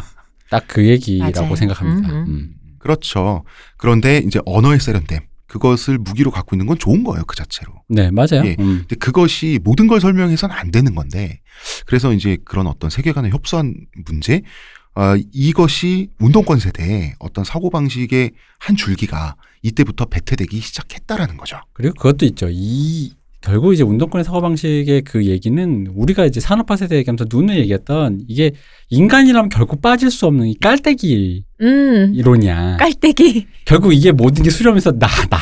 딱 그 얘기라고 맞아요. 생각합니다. 음. 그렇죠. 그런데 이제 언어의 세련됨, 그것을 무기로 갖고 있는 건 좋은 거예요, 그 자체로. 네, 맞아요. 예. 음. 근데 그것이 모든 걸 설명해서는 안 되는 건데, 그래서 이제 그런 어떤 세계관의 협소한 문제, 아, 이것이 운동권 세대의 어떤 사고 방식의 한 줄기가 이때부터 배태되기 시작했다라는 거죠. 그리고 그것도 있죠. 이 결국 이제 운동권의 사고 방식의 그 얘기는 우리가 이제 산업화 세대 얘기하면서 눈을 얘기했던 이게 인간이라면 결국 빠질 수 없는 이 깔때기 음. 이론이야. 깔때기 결국 이게 모든 게 수렴해서 나, 나,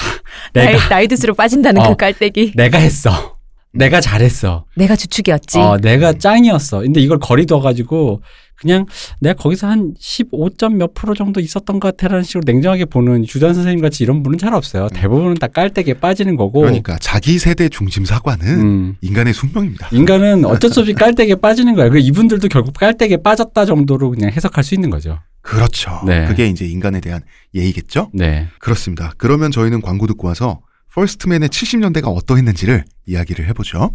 내가, 나이, 들수록 빠진다는 어. 그 깔때기 내가 했어. 내가 잘했어. 내가 주축이었지 어, 내가 짱이었어. 근데 이걸 거리 둬가지고 그냥 내가 거기서 한 15점 몇 프로 정도 있었던 것 같아라는 식으로 냉정하게 보는 주단 선생님 같이 이런 분은 잘 없어요. 대부분은 다 깔때기에 빠지는 거고. 그러니까 자기 세대 중심 사과는 음. 인간의 숙명입니다. 인간은 어쩔 수 없이 깔때기에 빠지는 거야. 그 이분들도 결국 깔때기에 빠졌다 정도로 그냥 해석할 수 있는 거죠. 그렇죠. 네. 그게 이제 인간에 대한 예의겠죠? 네. 그렇습니다. 그러면 저희는 광고 듣고 와서 first man의 70년대가 어떠했는지를 이야기를 해보죠.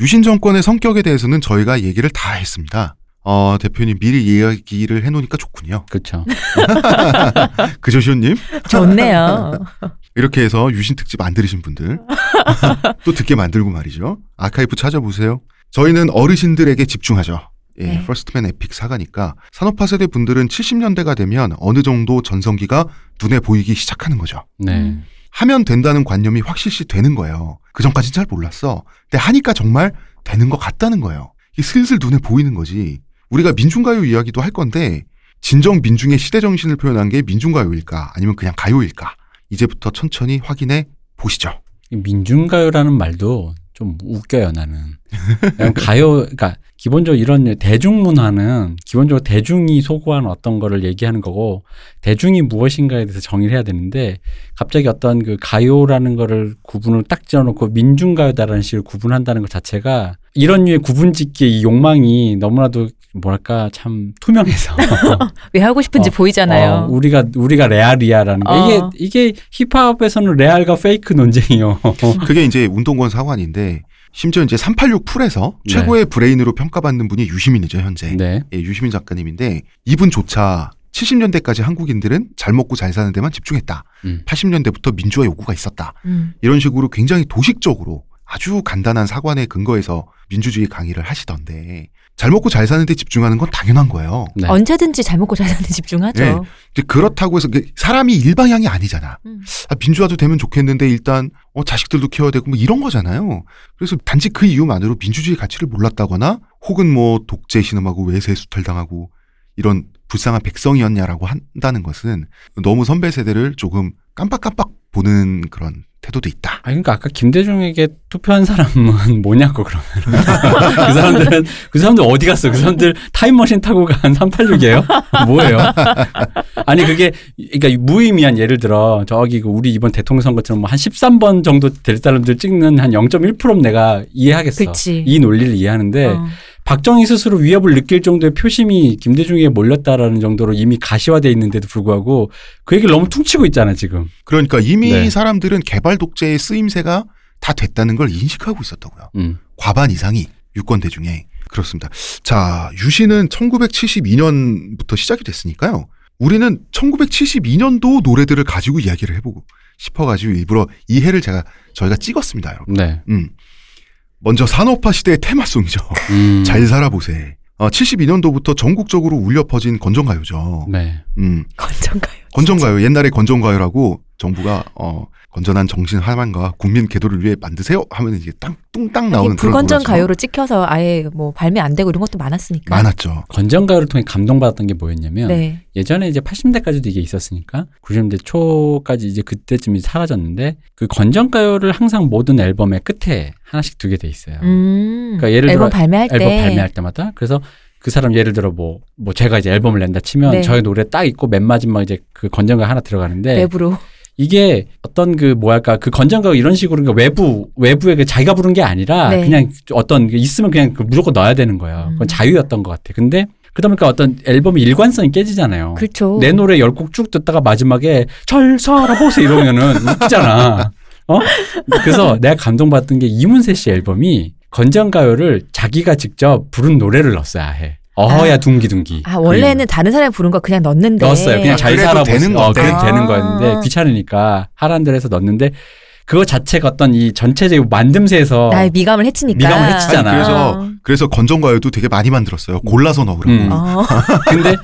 유신 정권의 성격에 대해서는 저희가 얘기를 다 했습니다. 어, 대표님 미리 이야기를 해놓으니까 좋군요. 그렇죠. 그죠, 시호님? 좋네요. 이렇게 해서 유신 특집 안 들으신 분들 또 듣게 만들고 말이죠. 아카이브 찾아보세요. 저희는 어르신들에게 집중하죠. 예, 네. first man epic saga니까 산업화 세대 분들은 70년대가 되면 어느 정도 전성기가 눈에 보이기 시작하는 거죠. 네. 음. 하면 된다는 관념이 확실시 되는 거예요. 그 전까진 잘 몰랐어. 근데 하니까 정말 되는 것 같다는 거예요. 이게 슬슬 눈에 보이는 거지. 우리가 민중가요 이야기도 할 건데 진정 민중의 시대 정신을 표현한 게 민중가요일까 아니면 그냥 가요일까 이제부터 천천히 확인해 보시죠. 이 민중가요라는 말도 좀 웃겨요 나는. 가요, 그러니까 기본적으로 이런 대중문화는 기본적으로 대중이 소구하는 어떤 거를 얘기하는 거고 대중이 무엇인가에 대해서 정의를 해야 되는데 갑자기 어떤 그 가요라는 거를 구분을 딱 지어놓고 민중가요다라는 식으로 구분한다는 것 자체가 이런 류의 구분짓기의 이 욕망이 너무나도 뭐랄까 참 투명해서 왜 하고 싶은지 어, 보이잖아요. 어, 우리가 우리가 레알이야라는 거 어. 이게 이게 힙합에서는 레알과 페이크 논쟁이요. 그게 이제 운동권 사관인데 심지어 이제 386 풀에서 네. 최고의 브레인으로 평가받는 분이 유시민이죠 현재. 네. 예, 유시민 작가님인데 이분조차 70년대까지 한국인들은 잘 먹고 잘 사는 데만 집중했다. 음. 80년대부터 민주화 요구가 있었다. 음. 이런 식으로 굉장히 도식적으로 아주 간단한 사관에 근거해서 민주주의 강의를 하시던데 잘 먹고 잘 사는 데 집중하는 건 당연한 거예요. 네. 언제든지 잘 먹고 잘 사는 데 집중하죠. 네. 그렇다고 해서 그 사람이 일방향이 아니잖아. 음. 아, 민주화도 되면 좋겠는데 일단 어, 자식들도 키워야 되고 뭐 이런 거잖아요. 그래서 단지 그 이유만으로 민주주의 가치를 몰랐다거나 혹은 뭐 독재 신음하고 외세 수탈당하고 이런 불쌍한 백성이었냐라고 한다는 것은 너무 선배 세대를 조금 깜빡깜빡 보는 그런 태도도 있다. 아 그러니까 아까 김대중에게 투표한 사람은 뭐냐고 그러면 그 사람들은 그 사람들 어디 갔어? 그 사람들 타임머신 타고 간 386이에요? 뭐예요? 아니 그게 그러니까 무의미한 예를 들어 저기 그 우리 이번 대통령 선거처럼 뭐 한 13번 정도 될 사람들 찍는 한 0.1%는 내가 이해하겠어. 그치. 이 논리를 이해하는데 어. 박정희 스스로 위협을 느낄 정도의 표심이 김대중에게 몰렸다라는 정도로 이미 가시화돼 있는데도 불구하고 그 얘기를 너무 퉁치고 있잖아 지금. 그러니까 이미 네. 사람들은 개발 독재의 쓰임새가 다 됐다는 걸 인식하고 있었다고요. 음. 과반 이상이 유권 대 중에 그렇습니다. 자, 유신은 1972년부터 시작이 됐으니까요. 우리는 1972년도 노래들을 가지고 이야기를 해보고 싶어가지고 일부러 이 해를 제가 저희가 찍었습니다, 여러분. 네. 음. 먼저 산업화 시대의 테마송이죠. 음. 잘 살아보세. 어, 72년도부터 전국적으로 울려 퍼진 건전가요죠. 네. 음, 건전가요. 건전가요. 옛날에 건전가요라고 정부가 어, 건전한 정신 하만과 국민 계도를 위해 만드세요 하면 이제 땅 뚱땅 나오는 그런 불건전. 가요로 찍혀서 아예 뭐 발매 안 되고 이런 것도 많았으니까. 많았죠. 건전 가요를 통해 감동받았던 게 뭐였냐면 네. 예전에 이제 80년대까지도 이게 있었으니까 90년대 초까지 이제 그때쯤 이 사라졌는데 그 건전 가요를 항상 모든 앨범의 끝에 하나씩 두게 돼 있어요. 음. 그러니까 예를 앨범 들어 발매할 때. 앨범 발매할 때마다 그래서 그 사람 예를 들어 뭐 뭐 제가 이제 앨범을 낸다 치면 네. 저의 노래 딱 있고 맨 마지막 이제 그 건전가 하나 들어가는데 랩으로. 이게 어떤 그 뭐랄까 그 건전가 이런 식으로 그러니까 외부 외부에 그 자기가 부른 게 아니라 네. 그냥 어떤 그 있으면 그냥 그 무조건 넣어야 되는 거예요. 음. 그건 자유였던 것 같아. 근데 그러다 보니까 어떤 앨범의 일관성이 깨지잖아요. 그렇죠. 내 노래 열 곡 쭉 듣다가 마지막에 절 살아보세요 이러면은 웃기잖아. 어? 그래서 내가 감동받던 게 이문세 씨 앨범이 건전가요를 자기가 직접 부른 노래를 넣었어야 해. 어허야 아. 둥기둥기. 아, 원래는 다른 사람이 부른 거 그냥 넣는데. 넣었어요. 그냥 아, 잘 그래도 살아보세요. 되는 어, 건데. 그래도 되는 아. 거였는데 귀찮으니까 하라는 대로 해서 넣었는데 그거 자체가 어떤 이 전체적인 만듦새에서 나의 미감을 해치니까. 미감을 해치잖아. 아니, 그래서 어. 그래서 건전가요도 되게 많이 만들었어요. 골라서 넣으라고. 음. 어. 근데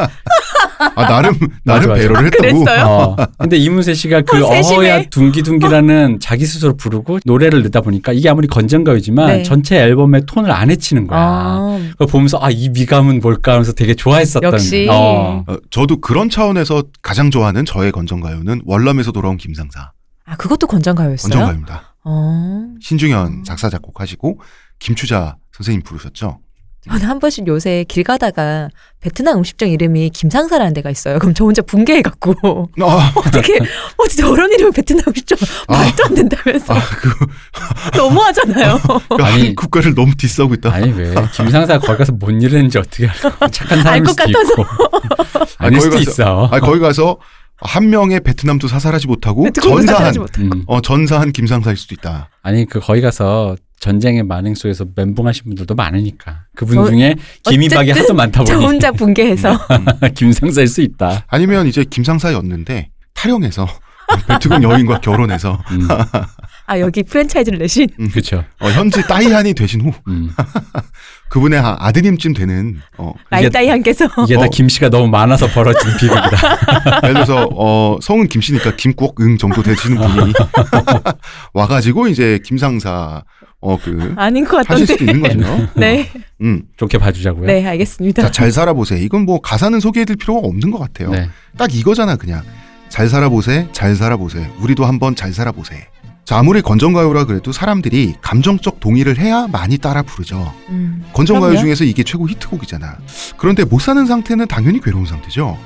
아 나름 나름 맞아. 배려를 했다고. 그랬어요? 어. 근데 이문세 씨가 그 어. 어허야 둥기둥기라는 자기 스스로 부르고 노래를 내다 보니까 이게 아무리 건전가요지만 네. 전체 앨범의 톤을 안 해치는 거야. 아. 그걸 보면서 아 이 미감은 뭘까 하면서 되게 좋아했었던. 역시. 어. 어, 저도 그런 차원에서 가장 좋아하는 저의 건전가요는 월남에서 돌아온 김상사 아, 그것도 건전가요였어요? 건전가요입니다. 어. 신중현 작사 작곡하시고 김추자 선생님 부르셨죠. 저는 한 번씩 요새 길 가다가 베트남 음식점 이름이 김상사라는 데가 있어요. 그럼 저 혼자 붕괴해갖고 아, 어떻게 어떻게 저런 이름이 베트남 음식점 아. 말도 안 된다면서 아, 그, 너무하잖아요. 그 아니. 한국 국가를 너무 디스하고 있다. 아니 왜 김상사 거기 가서 뭔 일을 했는지 어떻게 알고 착한 사람일 것 수도 같아서. 있고 아닐 거기 가서- 있어. 아, 거기 가서 한 명의 베트남도 사살하지 못하고 그것도 전사한. 음. 어, 전사한 김상사일 수도 있다. 아니 그 거기 가서 전쟁의 만행 속에서 멘붕하신 분들도 많으니까 그분 어, 중에 김이박이 하도 많다 저 보니 혼자 붕괴해서 김상사일 수 있다. 아니면 이제 김상사였는데 탈영해서 베트남 여인과 결혼해서 음, 아 여기 프랜차이즈를 내신 그렇죠. 어, 현지 따이한이 되신 후 음. 그분의 아- 아드님쯤 되는 어, 라이 따이한께서 이게 다 어. 김씨가 너무 많아서 벌어진 비극이다. 예를 들어서 어, 성은 김씨니까 김국응 정도 되시는 분이 와가지고 이제 김상사 어그 아닌 것 하실 같던데. 수도 있는 거죠. 네, 음. 좋게 봐주자고요. 네 알겠습니다. 자, 잘 살아보세. 이건 뭐 가사는 소개해드릴 필요가 없는 것 같아요. 네. 딱 이거잖아, 그냥. 잘 살아보세, 잘 살아보세. 우리도 한번 잘 살아보세. 자, 아무리 건전가요라 그래도 사람들이 감정적 동의를 해야 많이 따라 부르죠. 음, 건전가요 그럼요. 중에서 이게 최고 히트곡이잖아. 그런데 못 사는 상태는 당연히 괴로운 상태죠.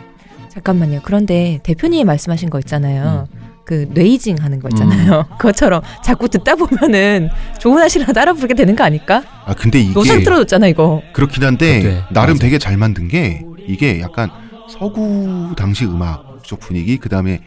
잠깐만요. 그런데 대표님이 말씀하신 거 있잖아요. 음. 그 뇌이징 하는 거 있잖아요. 그것처럼 자꾸 듣다 보면은 좋은 아시나 따라 부르게 되는 거 아닐까? 아, 근데 이게 노상 틀어줬잖아 이거. 그렇긴 한데 네, 나름 맞아. 되게 잘 만든 게 이게 약간 서구 당시 음악적 분위기 그다음에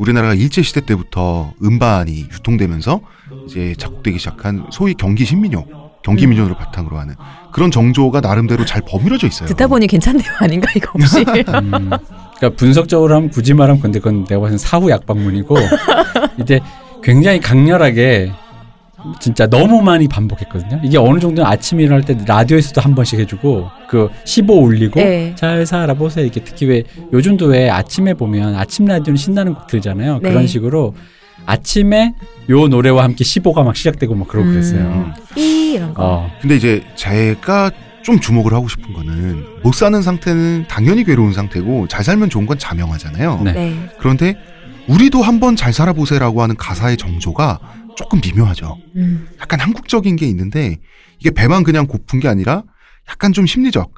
우리나라가 일제 시대 때부터 음반이 유통되면서 이제 작곡되기 시작한 소위 경기 신민요, 경기 음. 민요를 바탕으로 하는 그런 정조가 나름대로 잘 버무려져 있어요. 듣다 보니 괜찮네요 아닌가 이거 혹시? 음, 그러니까 분석적으로 하면 굳이 말하면 근데 그건 내가 봐서는 사후 약방문이고 이제 굉장히 강렬하게 진짜 너무 많이 반복했거든요. 이게 어느 정도는 아침에 일어날 때 라디오에서도 한 번씩 해주고 그 15 올리고 네. 잘 살아보세요. 이게 특히 왜 요즘도 왜 아침에 보면 아침 라디오는 신나는 곡 들잖아요. 네. 그런 식으로 아침에 요 노래와 함께 15가 막 시작되고 막 그러고 그랬어요. 음, 이 이런 거. 어. 근데 이제 제가 좀 주목을 하고 싶은 거는 못 사는 상태는 당연히 괴로운 상태고 잘 살면 좋은 건 자명하잖아요. 네. 네. 그런데 우리도 한번 잘 살아보세라고 하는 가사의 정조가 조금 미묘하죠. 음, 약간 한국적인 게 있는데 이게 배만 그냥 고픈 게 아니라 약간 좀 심리적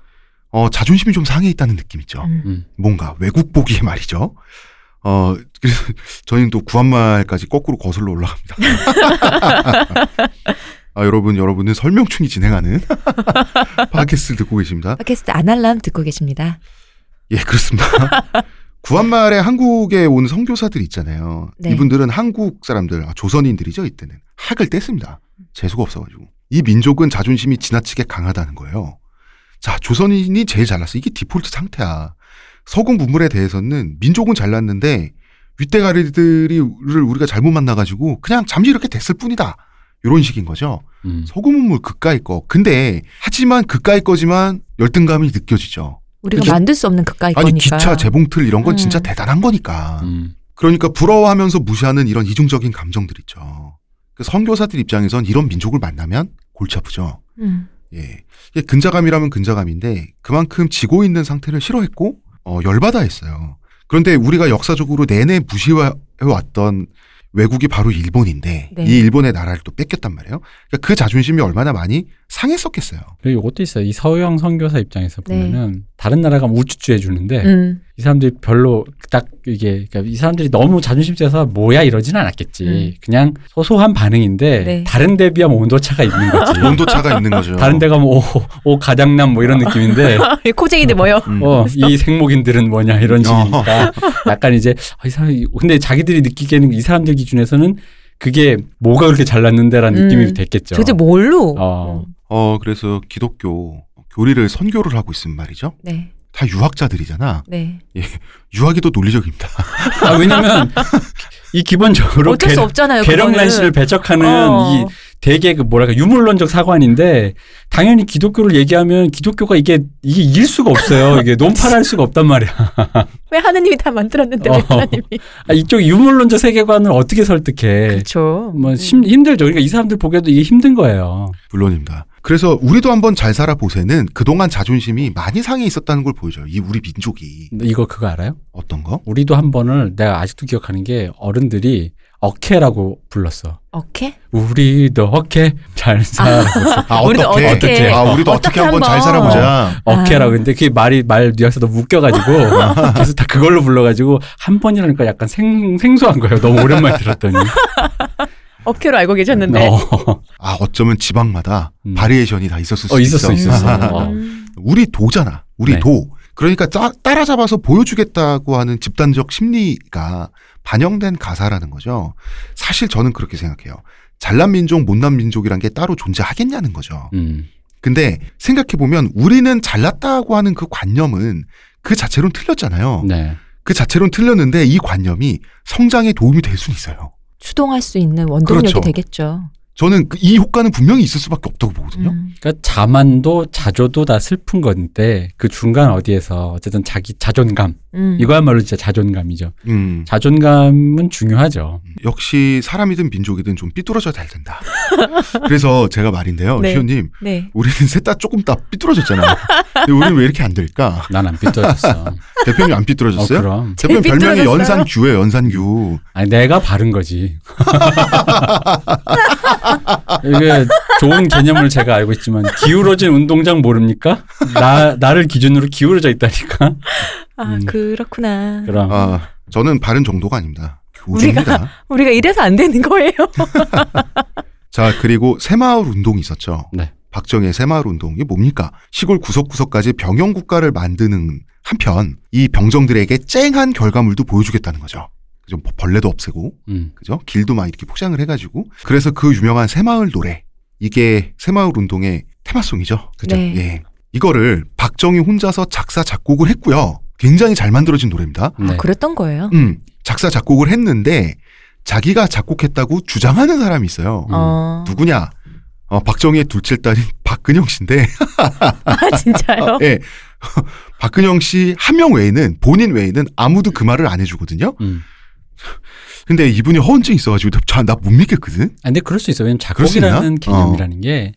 어 자존심이 좀 상해 있다는 느낌 있죠. 음. 음. 뭔가 외국 보기에 말이죠. 어 그래서 저희는 또 구한말까지 거꾸로 거슬러 올라갑니다. 아 여러분 여러분은 설명충이 진행하는 팟캐스트를 듣고 계십니다. 팟캐스트 아날람 듣고 계십니다. 예 그렇습니다. 구한말에 한국에 온 선교사들 있잖아요. 네. 이분들은 한국 사람들, 아, 조선인들이죠 이때는 학을 뗐습니다. 재수가 없어가지고 이 민족은 자존심이 지나치게 강하다는 거예요. 자 조선인이 제일 잘났어. 이게 디폴트 상태야. 서구 문물에 대해서는 민족은 잘났는데 윗대가리들이 를 우리가 잘못 만나가지고 그냥 잠시 이렇게 됐을 뿐이다. 이런 식인 거죠. 음. 서구 문물 그까이 거. 근데 하지만 그까이 거지만 열등감이 느껴지죠. 우리가 그죠? 만들 수 없는 그까이 아니 거니까. 기차 재봉틀 이런 건 진짜 음. 대단한 거니까. 음. 그러니까 부러워하면서 무시하는 이런 이중적인 감정들 있죠. 그 선교사들 입장에선 이런 민족을 만나면 골치 아프죠. 음. 예. 근자감이라면 근자감인데 그만큼 지고 있는 상태를 싫어했고 어, 열받아 했어요. 그런데 우리가 역사적으로 내내 무시해왔던 외국이 바로 일본인데 네. 이 일본의 나라를 또 뺏겼단 말이에요. 그러니까 그 자존심이 얼마나 많이 상했었겠어요. 그리고 이것도 있어요. 이 서양 선교사 입장에서 네. 보면은 다른 나라 가면 우쭈쭈 해주는데 음. 이 사람들이 별로 딱 이게 그러니까 이 사람들이 너무 자존심 세서 뭐야 이러지는 않았겠지. 음. 그냥 소소한 반응인데 네. 다른 데 비하면 온도차가 있는 거지. 온도차가 있는 거죠. 다른 데 가면 오, 오 가장남 뭐 이런 느낌인데 코쟁이들 뭐요? 음. 어, 이 생목인들은 뭐냐 이런 식이니까 약간 이제 아, 이 사람이 근데 자기들이 느끼기에는 이 사람들 기준에서는 그게 뭐가 그렇게 잘났는데라는 음. 느낌이 됐겠죠. 도대체 뭘로? 어. 어 그래서 기독교 교리를 선교를 하고 있으면 말이죠. 네. 다 유학자들이잖아. 네. 유학이 더 논리적입니다. 아, 왜냐면 이 기본적으로 어쩔 수 없잖아요. 계령난 그거는. 씨를 배척하는 어. 이 되게 그 뭐랄까 유물론적 사관인데 당연히 기독교를 얘기하면 기독교가 이게 이게 이길 수가 없어요. 이게 논파할 수가 없단 말이야. 왜 하느님이 다 만들었는데 왜 어. 하나님이? 아, 이쪽 유물론적 세계관을 어떻게 설득해? 그렇죠. 뭐 음. 심, 힘들죠. 그러니까 이 사람들 보기에도 이게 힘든 거예요. 물론입니다. 그래서 우리도 한번 잘 살아보세는 그동안 자존심이 많이 상해 있었다는 걸 보여줘요. 이 우리 민족이. 이거 그거 알아요? 어떤 거? 우리도 한 번을 내가 아직도 기억하는 게 어른들이 어케라고 불렀어. 어케? 우리도 어케 잘 살아. 아, 우리도 어떻게? 어떻게? 아, 우리도 어떻게 어떻게, 한번 잘. 살아보자. 어케라고 근데 그게 말이 말 뉘앙스가 너무 웃겨가지고 그래서 다 그걸로 불러가지고 한 번이라니까 약간 생 생소한 거예요. 너무 오랜만에 들었더니. 어케로 알고 계셨는데. 어, 아, 어쩌면 지방마다 음. 바리에이션이 다 있었을 수 어, 있었어, 있어. 있었어. 어. 음. 우리 도잖아. 우리 네. 도. 그러니까 따, 따라잡아서 보여주겠다고 하는 집단적 심리가 반영된 가사라는 거죠. 사실 저는 그렇게 생각해요. 잘난 민족, 못난 민족이란 게 따로 존재하겠냐는 거죠. 음. 근데 생각해 보면 우리는 잘났다고 하는 그 관념은 그 자체로는 틀렸잖아요. 네. 그 자체로는 틀렸는데 이 관념이 성장에 도움이 될 수는 있어요. 추동할 수 있는 원동력이 그렇죠. 되겠죠. 저는 그이 효과는 분명히 있을 수밖에 없다고 보거든요. 음. 그러니까 자만도 자조도 다 슬픈 건데 그 중간 어디에서 어쨌든 자기 자존감 음. 이거야말로 진짜 자존감이죠. 음, 자존감은 중요하죠. 역시 사람이든 민족이든 좀 삐뚤어져야 잘 된다. 그래서 제가 말인데요, 네. 시호님, 네. 우리는 셋 다 조금 다 삐뚤어졌잖아요. 근데 우리는 왜 이렇게 안 될까? 난 안 삐뚤어졌어. 대표님 안 어, 삐뚤어졌어요? 그럼. 대표님 별명이 삐뚤어졌어요. 연산규예요, 연산규. 아니 내가 바른 거지. 이게 좋은 개념을 제가 알고 있지만 기울어진 운동장 모릅니까? 나 나를 기준으로 기울어져 있다니까. 아 음. 그렇구나. 그럼 아, 저는 바른 정도가 아닙니다. 교주입니다. 우리가 이래서 안 되는 거예요. 자, 그리고 새마을 운동이 있었죠. 네. 박정희의 새마을 운동이 뭡니까? 시골 구석구석까지 병영 국가를 만드는 한편 이 병정들에게 쨍한 결과물도 보여주겠다는 거죠. 좀 벌레도 없애고 음. 그죠? 길도 막 이렇게 포장을 해가지고 그래서 그 유명한 새마을 노래 이게 새마을 운동의 테마송이죠. 그죠. 네. 예, 이거를 박정희 혼자서 작사 작곡을 했고요. 굉장히 잘 만들어진 노래입니다. 네. 아, 그랬던 거예요. 음, 작사 작곡을 했는데 자기가 작곡했다고 주장하는 사람이 있어요. 음. 어. 누구냐? 어, 박정희의 둘째 딸인 박근영 씨인데, 아 진짜요? 예. 박근영 씨 한 명 외에는, 본인 외에는 아무도 그 말을 안 해주거든요? 음. 근데 이분이 허언증이 있어가지고, 나 못 믿겠거든? 아, 근데 그럴 수 있어요. 왜냐면? 작곡이라는 개념이라는 게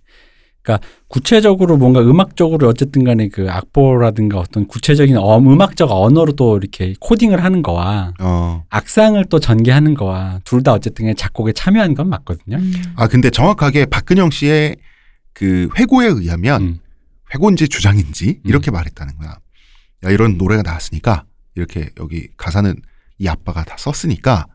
그러니까 구체적으로 뭔가 음악적으로 어쨌든 간에 그 악보라든가 어떤 구체적인 어, 음악적 언어로 또 이렇게 코딩을 하는 거와 어. 악상을 또 전개하는 거와 둘 다 어쨌든 간에 작곡에 참여한 건 맞거든요. 음. 아, 근데 정확하게 박근영 씨의 그 회고에 의하면, 음. 회고인지 주장인지, 음. 이렇게 말했다는 거야. 야, 이런 노래가 나왔으니까, 이렇게 여기 가사는 이 아빠가 다 썼으니까, 음.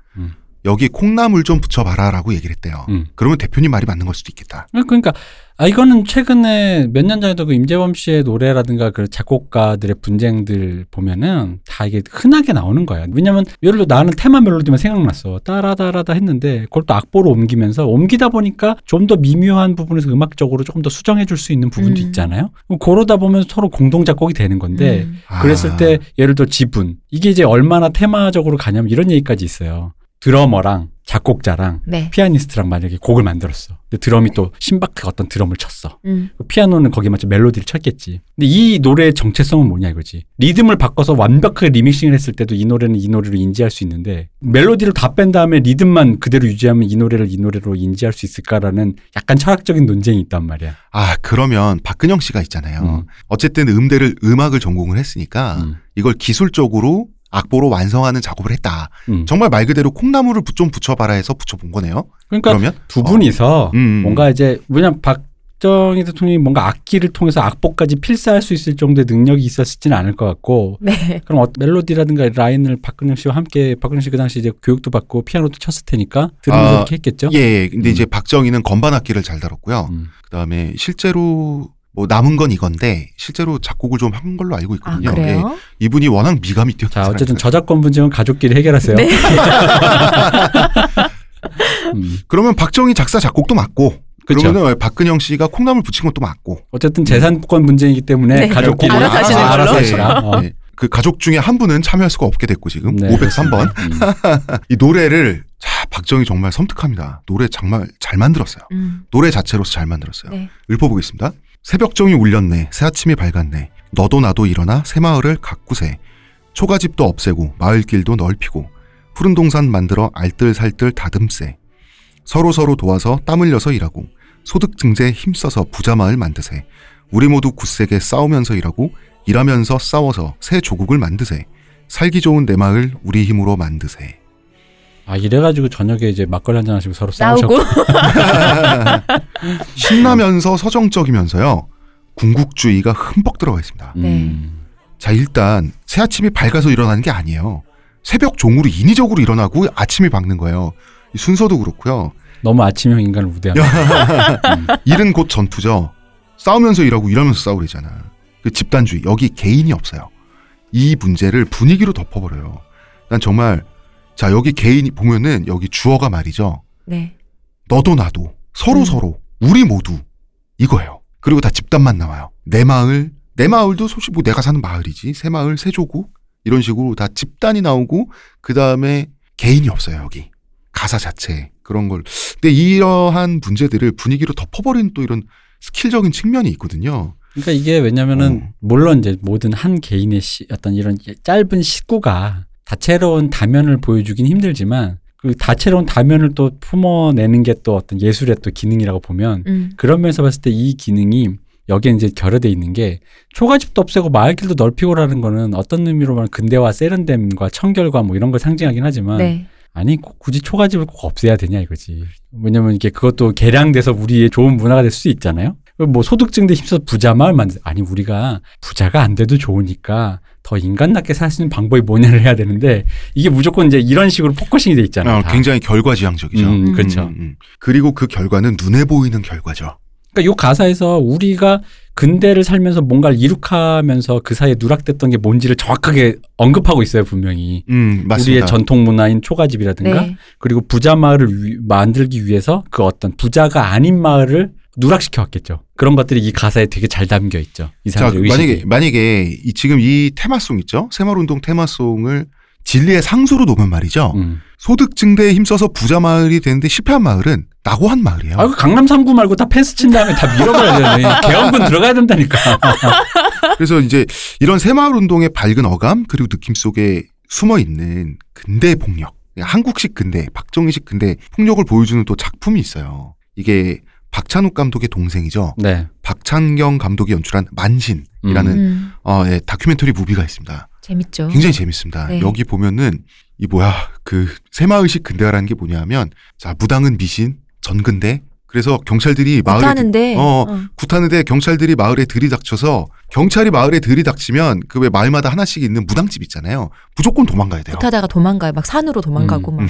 여기 콩나물 좀 붙여봐라라고 얘기를 했대요. 음. 그러면 대표님 말이 맞는 걸 수도 있겠다. 그러니까 아 이거는 최근에 몇 년 전에도 그 임재범 씨의 노래라든가 그 작곡가들의 분쟁들 보면은 다 이게 흔하게 나오는 거야. 왜냐면 예를 들어 나는 테마 멜로디만 생각났어. 따라다라다 했는데 그걸 또 악보로 옮기면서 옮기다 보니까 좀 더 미묘한 부분에서 음악적으로 조금 더 수정해 줄 수 있는 부분도 음. 있잖아요. 그러다 보면 서로 공동 작곡이 되는 건데 음. 그랬을 아. 때 예를 들어 지분 이게 이제 얼마나 테마적으로 가냐면 이런 얘기까지 있어요. 드러머랑 작곡자랑 네. 피아니스트랑 만약에 곡을 만들었어. 근데 드럼이 또 신박하게 어떤 드럼을 쳤어. 음. 그 피아노는 거기에 맞춰 멜로디를 쳤겠지. 근데 이 노래의 정체성은 뭐냐 이거지. 리듬을 바꿔서 완벽하게 remixing을 했을 때도 이 노래는 이 노래로 인지할 수 있는데 멜로디를 다 뺀 다음에 리듬만 그대로 유지하면 이 노래를 이 노래로 인지할 수 있을까라는 약간 철학적인 논쟁이 있단 말이야. 아, 그러면 박근영 씨가 있잖아요. 음. 어쨌든 음대를 음악을 전공을 했으니까 음. 이걸 기술적으로 악보로 완성하는 작업을 했다. 음. 정말 말 그대로 콩나물을 부- 좀 붙여봐라 해서 붙여본 거네요. 그러니까 그러면 두 분이서 음. 뭔가 이제 왜냐면 박정희 대통령이 뭔가 악기를 통해서 악보까지 필사할 수 있을 정도의 능력이 있었지는 않을 것 같고 네. 그럼 어, 멜로디라든가 라인을 박근영 씨와 함께 박근영 씨 그 당시 이제 교육도 받고 피아노도 쳤을 테니까 들으면서 아, 이렇게 했겠죠. 예, 예. 근데 음. 이제 박정희는 건반 악기를 잘 다뤘고요. 음. 그다음에 실제로 뭐 남은 건 이건데 실제로 작곡을 좀 한 걸로 알고 아 있거든요. 그래요? 예. 이분이 워낙 미감이 뛰어난 자 어쨌든. 저작권 분쟁은 가족끼리 해결하세요. 네. 음. 그러면 박정희 작사 작곡도 맞고 그쵸. 그러면은 박근영 씨가 콩나물 붙인 것도 맞고 어쨌든 재산권 분쟁이기 때문에 네. 가족끼리 알아서 하시는 걸로. 알아서 하시라. 어. 네. 그 가족 중에 한 분은 참여할 수가 없게 됐고 지금 네, 503번 그렇습니다. 음. 이 노래를 자, 박정희 정말 섬뜩합니다. 노래 정말 잘 만들었어요. 음. 노래 자체로서 잘 만들었어요. 네. 읊어보겠습니다. 새벽정이 울렸네. 새아침이 밝았네. 너도 나도 일어나 새마을을 가꾸세. 초가집도 없애고 마을길도 넓히고 푸른 동산 만들어 알뜰살뜰 다듬세. 서로 서로 도와서 땀 흘려서 일하고 소득 증대에 힘써서 부자 마을 만드세. 우리 모두 굳세게 싸우면서 일하고 일하면서 싸워서 새 조국을 만드세. 살기 좋은 내 마을 우리 힘으로 만드세. 아 이래가지고 저녁에 이제 막걸리 한잔 하시고 서로 싸우셨고 싸우고 신나면서 서정적이면서요. 궁극주의가 흠뻑 들어가 있습니다. 음. 자, 일단 새 아침이 밝아서 일어나는 게 아니에요. 새벽 종으로 인위적으로 일어나고 아침이 밝는 거예요. 이 순서도 그렇고요. 너무 아침형 인간을 우대하는 음. 일은 곧 전투죠. 싸우면서 일하고 일하면서 싸우래잖아. 그 집단주의 여기 개인이 없어요. 이 문제를 분위기로 덮어버려요. 난 정말 자 여기 개인이 보면은 여기 주어가 말이죠. 네. 너도 나도 서로 음. 서로 우리 모두 이거예요. 그리고 다 집단만 나와요. 내 마을 내 마을도 솔직히 뭐 내가 사는 마을이지 새 마을 새 조국 이런 식으로 다 집단이 나오고 그 다음에 개인이 없어요 여기 가사 자체 그런 걸. 근데 이러한 문제들을 분위기로 덮어버리는 또 이런 스킬적인 측면이 있거든요. 그러니까 이게 왜냐면은 어. 물론 이제 모든 한 개인의 시, 어떤 이런 짧은 식구가 다채로운 다면을 보여주긴 힘들지만 그 다채로운 다면을 또 품어내는 게 또 어떤 예술의 또 기능이라고 보면 음. 그런 면에서 봤을 때 이 기능이 여기에 이제 결여돼 있는 게 초가집도 없애고 마을길도 넓히고라는 거는 어떤 의미로 말하면 근대화 세련됨과 청결과 뭐 이런 걸 상징하긴 하지만 네. 아니 꼭 굳이 초가집을 꼭 없애야 되냐 이거지. 왜냐면 이게 그것도 개량돼서 우리의 좋은 문화가 될 수 있잖아요. 뭐 소득 증대 힘써서 부자 마을 만들 아니 우리가 부자가 안 돼도 좋으니까 더 인간답게 살 수 있는 방법이 뭐냐를 해야 되는데 이게 무조건 이제 이런 식으로 focusing이 돼 있잖아요. 어, 다. 굉장히 결과지향적이죠. 음, 음. 그렇죠. 음, 음. 그리고 그 결과는 눈에 보이는 결과죠. 그러니까 요 가사에서 우리가 근대를 살면서 뭔가를 이룩하면서 그 사이에 누락됐던 게 뭔지를 정확하게 언급하고 있어요 분명히. 음, 맞습니다. 우리의 전통 문화인 초가집이라든가 네. 그리고 부자 마을을 위- 만들기 위해서 그 어떤 부자가 아닌 마을을 누락시켜 왔겠죠. 그런 것들이 이 가사에 되게 잘 담겨 있죠. 이 자, 사람들 만약에. 만약에 이 지금 이 테마송 있죠? 새마을운동 테마송을 진리의 상수로 놓으면 말이죠. 음. 소득 증대에 힘써서 부자 마을이 되는데 실패한 마을은 낙오한 마을이에요. 아, 그 강남 3구 말고 다 패스 친 다음에 다 밀어버려야 돼. 개헌군 들어가야 된다니까. 그래서 이제 이런 새마을 운동의 밝은 어감 그리고 느낌 속에 숨어 있는 근대 폭력, 한국식 근대, 박정희식 근대 폭력을 보여주는 또 작품이 있어요. 이게 박찬욱 감독의 동생이죠. 네. 박찬경 감독이 연출한 만신이라는 음. 어, 예, 다큐멘터리 무비가 있습니다. 재밌죠. 굉장히 재밌습니다. 네. 여기 보면은 이 뭐야 그 새마을식 근대화라는 게 뭐냐면 자 무당은 미신 전근대 그래서 경찰들이 마을에 못하는데 어, 어. 굿하는데 경찰들이 마을에 들이닥쳐서 경찰이 마을에 들이닥치면 그 왜 마을마다 하나씩 있는 무당집 있잖아요. 무조건 도망가야 돼요. 못하다가 도망가요. 막 산으로 도망가고 음, 막.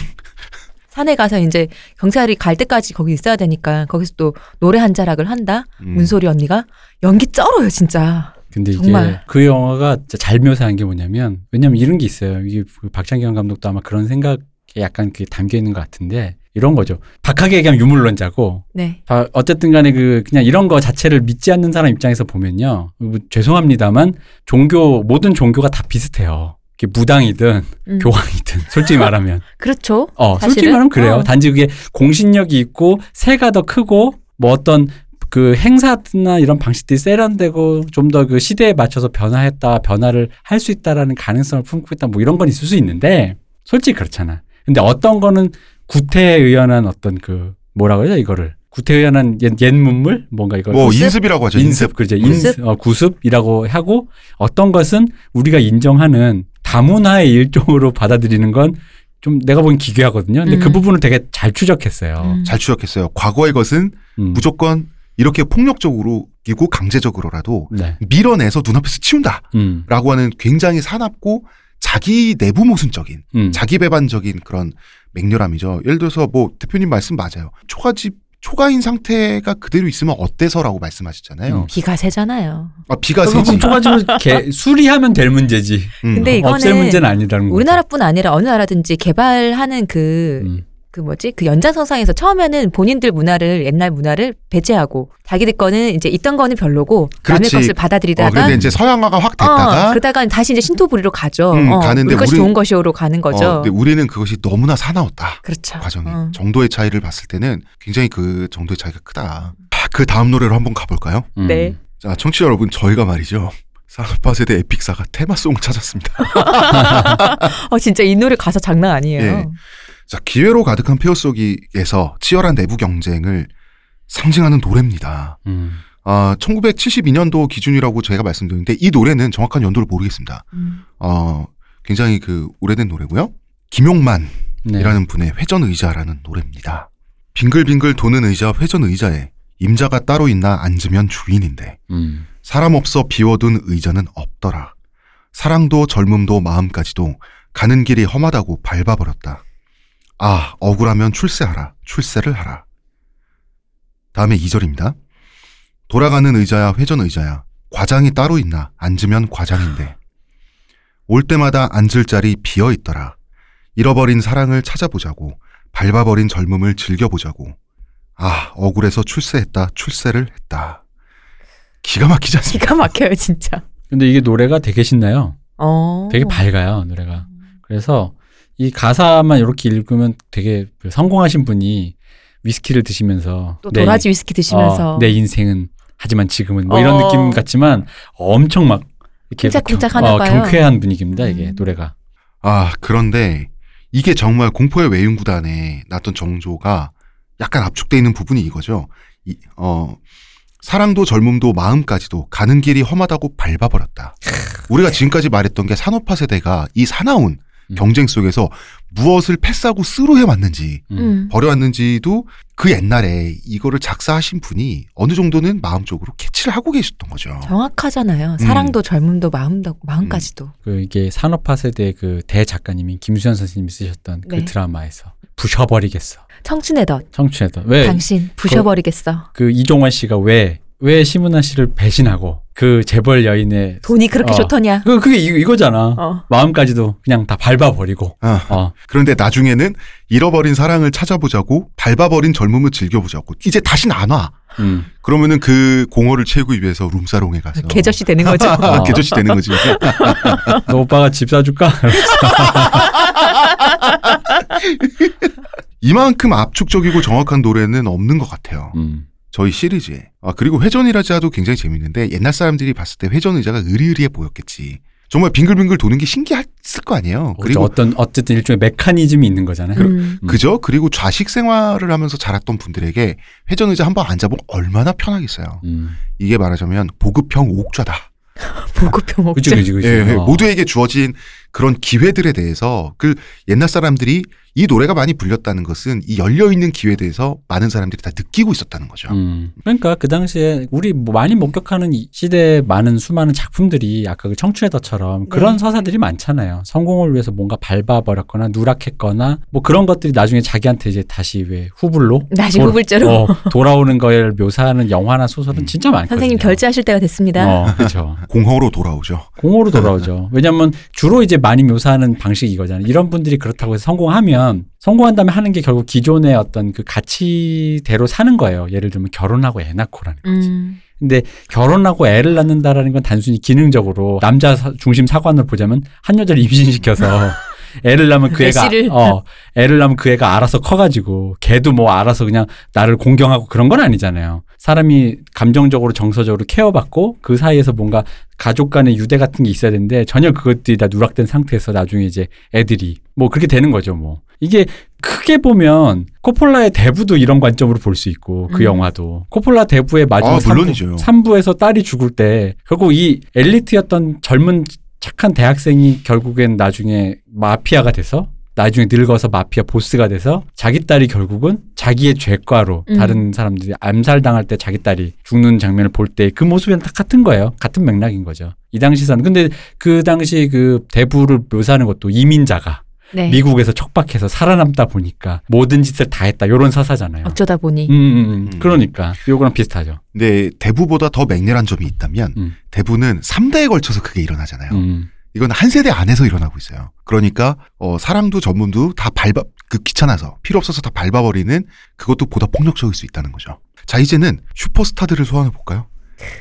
산에 가서 이제 경찰이 갈 때까지 거기 있어야 되니까 거기서 또 노래 한 자락을 한다. 음. 문소리 언니가 연기 쩔어요 진짜. 근데 이게 정말. 그 영화가 진짜 잘 묘사한 게 뭐냐면 왜냐면 이런 게 있어요. 이게 그 박찬경 감독도 아마 그런 생각에 약간 그게 담겨 있는 것 같은데 이런 거죠. 박하게 얘기하면 유물론자고 네. 다 어쨌든 간에 그 그냥 이런 거 자체를 믿지 않는 사람 입장에서 보면요. 뭐 죄송합니다만 종교 모든 종교가 다 비슷해요. 무당이든 음. 교황이든 솔직히 말하면 그렇죠. 어 솔직히 사실은? 말하면 그래요. 어. 단지 그게 공신력이 있고 세가 더 크고 뭐 어떤 그 행사나 이런 방식들이 세련되고 좀 더 그 시대에 맞춰서 변화했다 변화를 할 수 있다라는 가능성을 품고 있다 뭐 이런 건 있을 수 있는데 솔직히 그렇잖아. 근데 어떤 거는 구태에 의연한 어떤 그 뭐라 그러죠 이거를 구태에 의연한 옛, 옛 문물 뭔가 이걸 뭐 구습? 인습이라고 하죠. 인습. 인습 그죠? 인습 어, 구습이라고 하고 어떤 것은 우리가 인정하는 다문화의 일종으로 받아들이는 건 좀 내가 보기엔 기괴하거든요. 근데 그 음. 부분을 되게 잘 추적했어요. 음. 잘 추적했어요. 과거의 것은 음. 무조건 이렇게 폭력적으로 이고 강제적으로라도 네. 밀어내서 눈앞에서 치운다라고 음. 하는 굉장히 사납고 자기 내부 모순적인 음. 자기 배반적인 그런 맹렬함이죠. 예를 들어서 뭐 대표님 말씀 맞아요. 초가집 초가인 상태가 그대로 있으면 어때서라고 말씀하셨잖아요. 음. 비가 새잖아요. 아 비가 세지. 개- 수리하면 될 문제지. 음. 근데 이거는 없앨 문제는 아니라는 거죠. 우리나라뿐 아니라 어느 나라든지 개발하는 그 음. 그 뭐지 그 연장선상에서 처음에는 본인들 문화를 옛날 문화를 배제하고 자기들 거는 이제 있던 거는 별로고 남의 그렇지. 것을 어, 받아들이다가 그런데 이제 서양화가 확 됐다가 어, 그러다가 다시 이제 신토 부리로 가죠. 음, 어, 가는데 우리 것이 우리- 좋은 것이오로 가는 거죠. 어, 근데 우리는 그것이 너무나 사나웠다. 그렇죠. 과정이 어. 정도의 차이를 봤을 때는 굉장히 그 정도의 차이가 크다. 아, 그 다음 노래로 한번 가볼까요? 음. 네. 자, 청취자 여러분, 저희가 말이죠. 산업화 세대 에픽사가 테마송을 찾았습니다. 어 진짜 이 노래 가사 장난 아니에요. 예. 자, 기회로 가득한 페어 속에서 치열한 내부 경쟁을 상징하는 노래입니다. 음. 아, 1972년도 기준이라고 제가 말씀드렸는데 이 노래는 정확한 연도를 모르겠습니다. 음. 어, 굉장히 그 오래된 노래고요. 김용만이라는 네. 분의 회전 의자라는 노래입니다. 빙글빙글 도는 의자 회전 의자에 임자가 따로 있나 앉으면 주인인데 음. 사람 없어 비워둔 의자는 없더라. 사랑도 젊음도 마음까지도 가는 길이 험하다고 밟아버렸다. 아, 억울하면 출세하라. 출세를 하라. 다음에 2절입니다. 돌아가는 의자야, 회전 의자야. 과장이 따로 있나? 앉으면 과장인데. 올 때마다 앉을 자리 비어 있더라. 잃어버린 사랑을 찾아보자고. 밟아버린 젊음을 즐겨보자고. 아, 억울해서 출세했다. 출세를 했다. 기가 막히지 않습니까? 기가 막혀요 진짜. 근데 이게 노래가 되게 신나요. 어. 되게 밝아요, 노래가. 그래서 이 가사만 이렇게 읽으면 되게 그 성공하신 분이 위스키를 드시면서 또내 도라지 위스키 드시면서 어, 내 인생은 하지만 지금은 뭐 이런 어. 느낌 같지만 엄청 막 이렇게 쿵짝쿵짝 경- 어. 경쾌한 분위기입니다 이게 음. 노래가. 아, 그런데 이게 정말 공포의 외윤 구단에 났던 정조가 약간 압축돼 있는 부분이 이거죠. 이, 어, 사랑도 젊음도 마음까지도 가는 길이 험하다고 밟아버렸다. 우리가 지금까지 말했던 게 산업화 세대가 이 사나운 음. 경쟁 속에서 무엇을 패싸고 쓰로 해왔는지 음. 음. 버려왔는지도 그 옛날에 이거를 작사하신 분이 어느 정도는 마음적으로 캐치를 하고 계셨던 거죠. 정확하잖아요. 사랑도 젊음도 마음도 마음까지도. 그 이게 산업화 세대 그 대작가님인 김수현 선생님이 쓰셨던 그 네. 드라마에서 부셔버리겠어. 청춘의 덫. 청춘했던 왜 당신 부셔버리겠어. 그 이종원 씨가 왜 왜 심은하 씨를 배신하고 그 재벌 여인의 돈이 그렇게 어. 좋더냐. 그 그게 이, 이거잖아. 어. 마음까지도 그냥 다 밟아버리고. 아, 어. 그런데 나중에는 잃어버린 사랑을 찾아보자고 밟아버린 젊음을 즐겨보자고 이제 다시는 안 와. 음. 그러면은 그 공허를 채우기 위해서 룸사롱에 가서 개저씨 되는 거죠. 아, 개저씨 되는 거지. 너 오빠가 집 사줄까? 이만큼 압축적이고 정확한 노래는 없는 것 같아요. 음. 저희 시리즈에. 아, 그리고 회전이라자도 굉장히 재밌는데 옛날 사람들이 봤을 때 회전 의자가 으리으리해 보였겠지. 정말 빙글빙글 도는 게 신기했을 거 아니에요. 그리고 그리고 어떤 어쨌든 일종의 메커니즘이 있는 거잖아요. 음. 음. 그죠? 그리고 좌식 생활을 하면서 자랐던 분들에게 회전 의자 한 번 앉아보면 얼마나 편하겠어요. 음. 이게 말하자면 보급형 옥좌다. 보급형 목적. 그지 그지 그지. 예, 어. 모두에게 주어진 그런 기회들에 대해서 그 옛날 사람들이 이 노래가 많이 불렸다는 것은 이 열려 있는 기회에 대해서 많은 사람들이 다 느끼고 있었다는 거죠. 음. 그러니까 그 당시에 우리 뭐 많이 목격하는 이 시대에 많은 수많은 작품들이 아까 그 청춘의 덫처럼 그런 네. 서사들이 많잖아요. 성공을 위해서 뭔가 밟아버렸거나 누락했거나 뭐 그런 것들이 나중에 자기한테 이제 다시 왜 후불로 다시 돌- 후불제로. 어, 돌아오는 걸 묘사하는 영화나 소설은 음. 진짜 많거든요. 선생님 결제하실 때가 됐습니다. 어, 그렇죠. 공허로 돌아오죠. 공허로 돌아오죠. 왜냐하면 주로 이제 많이 묘사하는 방식이 이거잖아요. 이런 분들이 그렇다고 해서 성공하면 성공한 다음에 하는 게 결국 기존의 어떤 그 가치대로 사는 거예요. 예를 들면 결혼하고 애 낳고라는 거지. 음. 근데 결혼하고 애를 낳는다라는 건 단순히 기능적으로 남자 사- 중심 사관을 보자면 한 여자를 임신시켜서 애를 낳으면 그 애가. 어 애를 낳으면 그 애가 알아서 커가지고 걔도 뭐 알아서 그냥 나를 공경하고 그런 건 아니잖아요. 사람이 감정적으로 정서적으로 케어받고 그 사이에서 뭔가 가족 간의 유대 같은 게 있어야 되는데 전혀 그것들이 다 누락된 상태에서 나중에 이제 애들이 뭐 그렇게 되는 거죠 뭐 이게 크게 보면 코폴라의 대부도 이런 관점으로 볼 수 있고 그 음. 영화도 코폴라 대부의 마지막 아, 물론이죠. 3부에서 딸이 죽을 때 결국 이 엘리트였던 젊은 착한 대학생이 결국엔 나중에 마피아가 돼서 나중에 늙어서 마피아 보스가 돼서 자기 딸이 결국은 자기의 죄과로 음. 다른 사람들이 암살당할 때 자기 딸이 죽는 장면을 볼 때 그 모습이랑 다 같은 거예요. 같은 맥락인 거죠. 이 당시에서는 근데 그 당시 그 대부를 묘사하는 것도 이민자가 네. 미국에서 척박해서 살아남다 보니까 모든 짓을 다 했다. 요런 서사잖아요. 어쩌다 보니. 음, 음, 음. 음. 그러니까 요거랑 비슷하죠. 근데 대부보다 더 맹렬한 점이 있다면 음. 대부는 3대에 걸쳐서 그게 일어나잖아요. 음. 이건 한 세대 안에서 일어나고 있어요. 그러니까 어, 사랑도 전문도 다 밟아 그 귀찮아서 필요 없어서 다 밟아버리는 그것도 보다 폭력적일 수 있다는 거죠. 자 이제는 슈퍼스타들을 소환해 볼까요?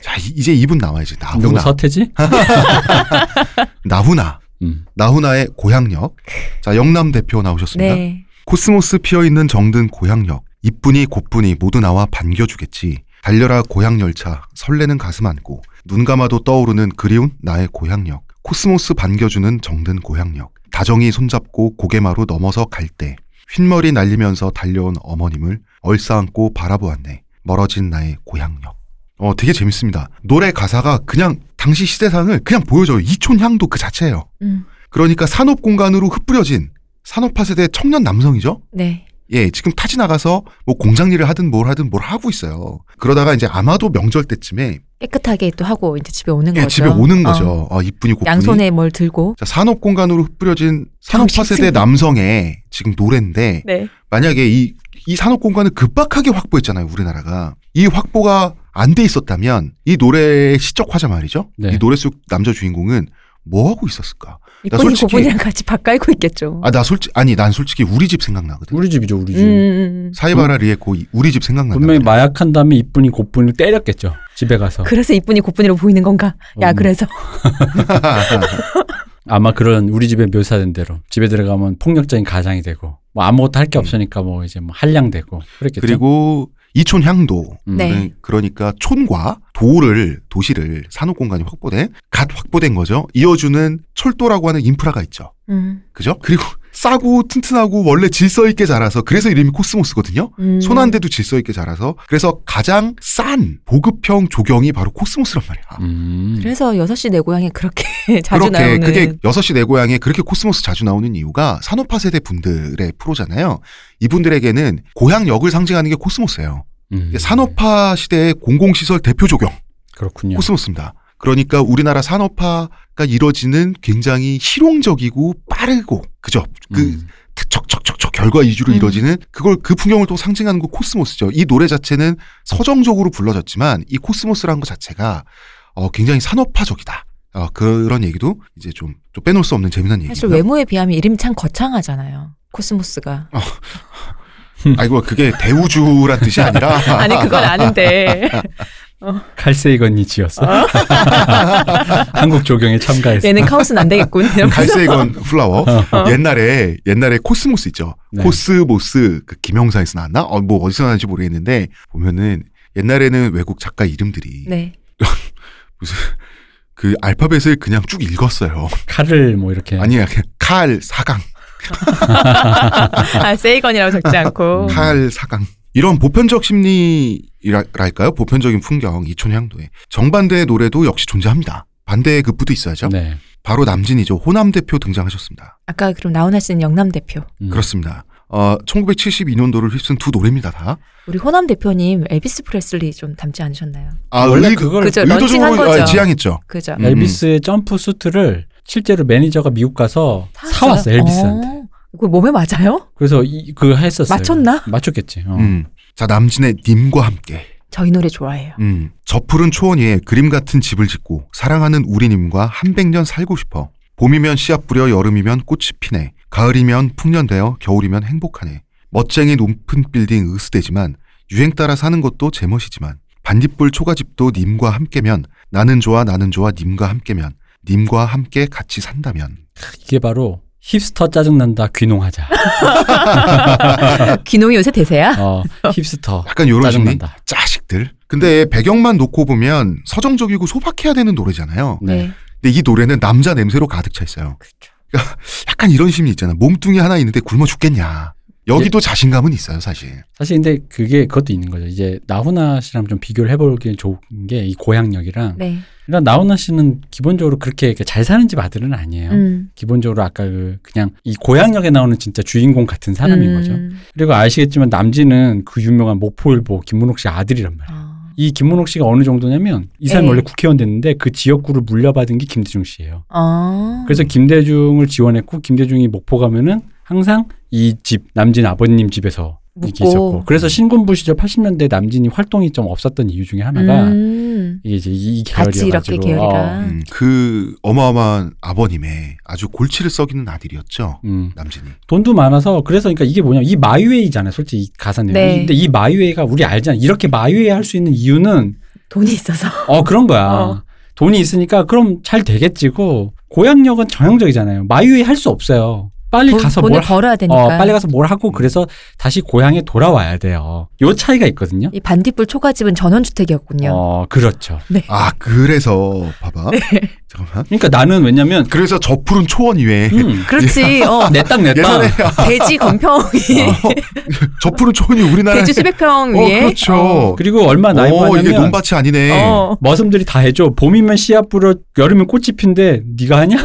자 이- 이제 이분 나와야지 나훈아 서태지? 나훈아 음. 나훈아의 고향역 자 영남 대표 나오셨습니다. 네. 코스모스 피어 있는 정든 고향역 이쁜이 곱분이 모두 나와 반겨주겠지. 달려라 고향 열차 설레는 가슴 안고 눈 감아도 떠오르는 그리운 나의 고향역 코스모스 반겨주는 정든 고향역. 다정히 손잡고 고개마루 넘어서 갈 때 흰머리 날리면서 달려온 어머님을 얼싸안고 바라보았네. 멀어진 나의 고향역. 어 되게 재밌습니다. 노래 가사가 그냥 당시 시대상을 그냥 보여줘요. 이촌향도 그 자체예요. 음. 그러니까 산업 공간으로 흩뿌려진 산업화 세대 청년 남성이죠? 네. 예, 지금 타지 나가서 뭐 공장 일을 하든 뭘 하든 뭘 하고 있어요. 그러다가 이제 아마도 명절 때쯤에 깨끗하게 또 하고 이제 집에 오는 예, 거죠. 집에 오는 어. 거죠. 아, 이쁜이 곱분이. 양손에 뭘 들고. 자, 산업 공간으로 흩뿌려진 산업화 세대. 남성의 지금 노래인데 네. 만약에 이, 이 산업 공간을 급박하게 확보했잖아요, 우리나라가. 이 확보가 안 돼 있었다면 이 노래의 시적 화자 말이죠. 네. 이 노래 속 남자 주인공은 뭐 하고 있었을까? 이쁜이 솔직히- 고분이랑 같이 밥 깔고 있겠죠. 아, 나 솔직 아니, 난 솔직히 우리 집 생각나거든. 우리 집이죠, 우리 집. 음, 음. 사이바라 리에코 이- 우리 집 생각난다. 분명히 마약한 다음에 이쁜이 곧분을 때렸겠죠. 집에 가서. 그래서 이쁜이 고분이로 보이는 건가? 야, 음. 그래서. 아마 그런 우리 집에 묘사된 대로 집에 들어가면 폭력적인 가장이 되고 뭐 아무것도 할 게 없으니까 뭐 이제 뭐 한량되고 그랬겠죠. 그리고 이촌 향도 음. 네. 그러니까 촌과 도를 도시를 산업 공간이 확보된 갓 확보된 거죠. 이어주는 철도라고 하는 인프라가 있죠. 음. 그죠? 그리고 싸고 튼튼하고 원래 질서 있게 자라서 그래서 이름이 코스모스거든요. 음. 손한 대도 질서 있게 자라서 그래서 가장 싼 보급형 조경이 바로 코스모스란 말이야. 음. 그래서 6시 내 고향에 그렇게 자주 그렇게 나오는 그게 6시 내 고향에 그렇게 코스모스 자주 나오는 이유가 산업화 세대 분들의 프로잖아요. 이분들에게는 고향역을 상징하는 게 코스모스예요. 음. 산업화 시대의 공공시설 대표 조경 그렇군요. 코스모스입니다. 그러니까 우리나라 산업화가 이뤄지는 굉장히 실용적이고 빠르고 그죠? 그 음. 척척척척 결과 위주로 음. 이뤄지는 그걸 그 풍경을 또 상징하는 거 코스모스죠. 이 노래 자체는 서정적으로 불러졌지만 이 코스모스라는 것 자체가 어, 굉장히 산업화적이다. 어, 그런 얘기도 이제 좀, 좀 빼놓을 수 없는 재미난 얘기고요. 사실 외모에 비하면 이름이 참 거창하잖아요. 코스모스가. 아이고 그게 대우주란 뜻이 아니라 아니 그건 아는데 칼 세이건이 지었어. 한국 조경에 참가했어. 얘는 카오스는 안 되겠군. 칼 세이건 flower. 옛날에 옛날에 코스모스 있죠. 네. 코스모스 그 김영사에서 나왔나? 어, 뭐 어디서 나왔는지 모르겠는데 보면은 옛날에는 외국 작가 이름들이 네. 무슨 그 알파벳을 그냥 쭉 읽었어요. 칼을 뭐 이렇게 아니야, 칼 사강, 아 세이건이라고 적지 않고. 칼 사강. 이런 보편적 심리 랄까요? 보편적인 풍경 이촌향도에 정반대의 노래도 역시 존재합니다. 반대의 급부도 있어야죠. 네. 바로 남진이죠. 호남 대표 등장하셨습니다. 아까 그럼 나훈아 씨는 영남 대표. 음. 그렇습니다. 어, 1972년도를 휩쓴 두 노래입니다, 다. 우리 호남 대표님 엘비스 프레슬리 좀 닮지 않으셨나요? 아, 원래 의- 그걸 그죠, 의도적으로 거죠. 아, 지향했죠. 그죠? 음. 엘비스의 점프 수트를 실제로 매니저가 미국 가서 사왔어 엘비스한테. 어, 그거 몸에 맞아요? 그래서 이, 그거 했었어요. 맞췄나? 맞췄겠지. 어. 음. 자, 남진의 님과 함께. 저희 노래 좋아해요. 음. 저 푸른 초원 위에 그림 같은 집을 짓고 사랑하는 우리님과 한백년 살고 싶어. 봄이면 씨앗 뿌려 여름이면 꽃이 피네. 가을이면 풍년되어 겨울이면 행복하네. 멋쟁이 높은 빌딩 으스대지만 유행 따라 사는 것도 제멋이지만 반딧불 초가집도 님과 함께면 나는 좋아 나는 좋아 님과 함께면 님과 함께 같이 산다면 이게 바로 힙스터 짜증난다 귀농하자. 기농이 요새 대세야? 어, 힙스터 약간 요런 심리 짜증난다. 짜식들 근데 배경만 놓고 보면 서정적이고 소박해야 되는 노래잖아요 네. 근데 이 노래는 남자 냄새로 가득 차 있어요 그렇죠. 약간 이런 심리 있잖아. 몸뚱이 하나 있는데 굶어 죽겠냐. 여기도 자신감은 있어요, 사실. 사실 근데 그게 그것도 있는 거죠. 이제 나훈아 씨랑 좀 비교를 해보기 좋은 게 이 고향역이랑 네. 일단 나훈아 씨는 기본적으로 그렇게 잘 사는 집 아들은 아니에요. 음. 기본적으로 아까 그 그냥 이 고향역에 나오는 진짜 주인공 같은 사람인 음. 거죠. 그리고 아시겠지만 남진은 그 유명한 모포일보 김문옥 씨 아들이란 말이에요. 아. 이 김문옥 씨가 어느 정도냐면 이 사람이 네. 원래 국회의원 됐는데 그 지역구를 물려받은 게 김대중 씨예요. 아. 그래서 김대중을 지원했고 김대중이 목포 가면은 항상 이 집 남진 아버님 집에서 이게. 있었고 그래서 신군부 시절 80년대 남진이 활동이 좀 없었던 이유 중에 하나가 음. 이게 이제 이 같이 이렇게 계열이어가지고 계열이라. 어, 음, 그 어마어마한 아버님의 아주 골치를 썩이는 아들이었죠. 음. 남진이. 돈도 많아서 그래서 그러니까 이게 뭐냐 이 my way잖아요 솔직히 이 가사 내용이 네. 근데 이 my way가 우리 알잖아 이렇게 my way 할 수 있는 이유는 돈이 있어서. 어 그런 거야 어. 돈이 있으니까 그럼 잘 되겠지고 고향역은 전형적이잖아요 my way 할 수 없어요 빨리 돈, 가서 돈을 뭘 벌어야 되니까. 어, 빨리 가서 뭘 하고 그래서 다시 고향에 돌아와야 돼요 요 차이가 있거든요 이 반딧불 초가집은 전원주택이었군요. 어 그렇죠 아 그래서 봐봐. 잠깐만. 그러니까 나는 왜냐면 그래서 저 푸른 초원 위에 음, 그렇지. 어. 내땅 내땅 예전에 대지 건평이 저 푸른 초원이 우리나라 대지 수백 평 어 위에. 그렇죠. 그리고 얼마 나이 어 이게 많냐면 논밭이 아니네. 어. 머슴들이 다 해줘 봄이면 씨앗 뿌려 여름엔 꽃이 핀데 네가 하냐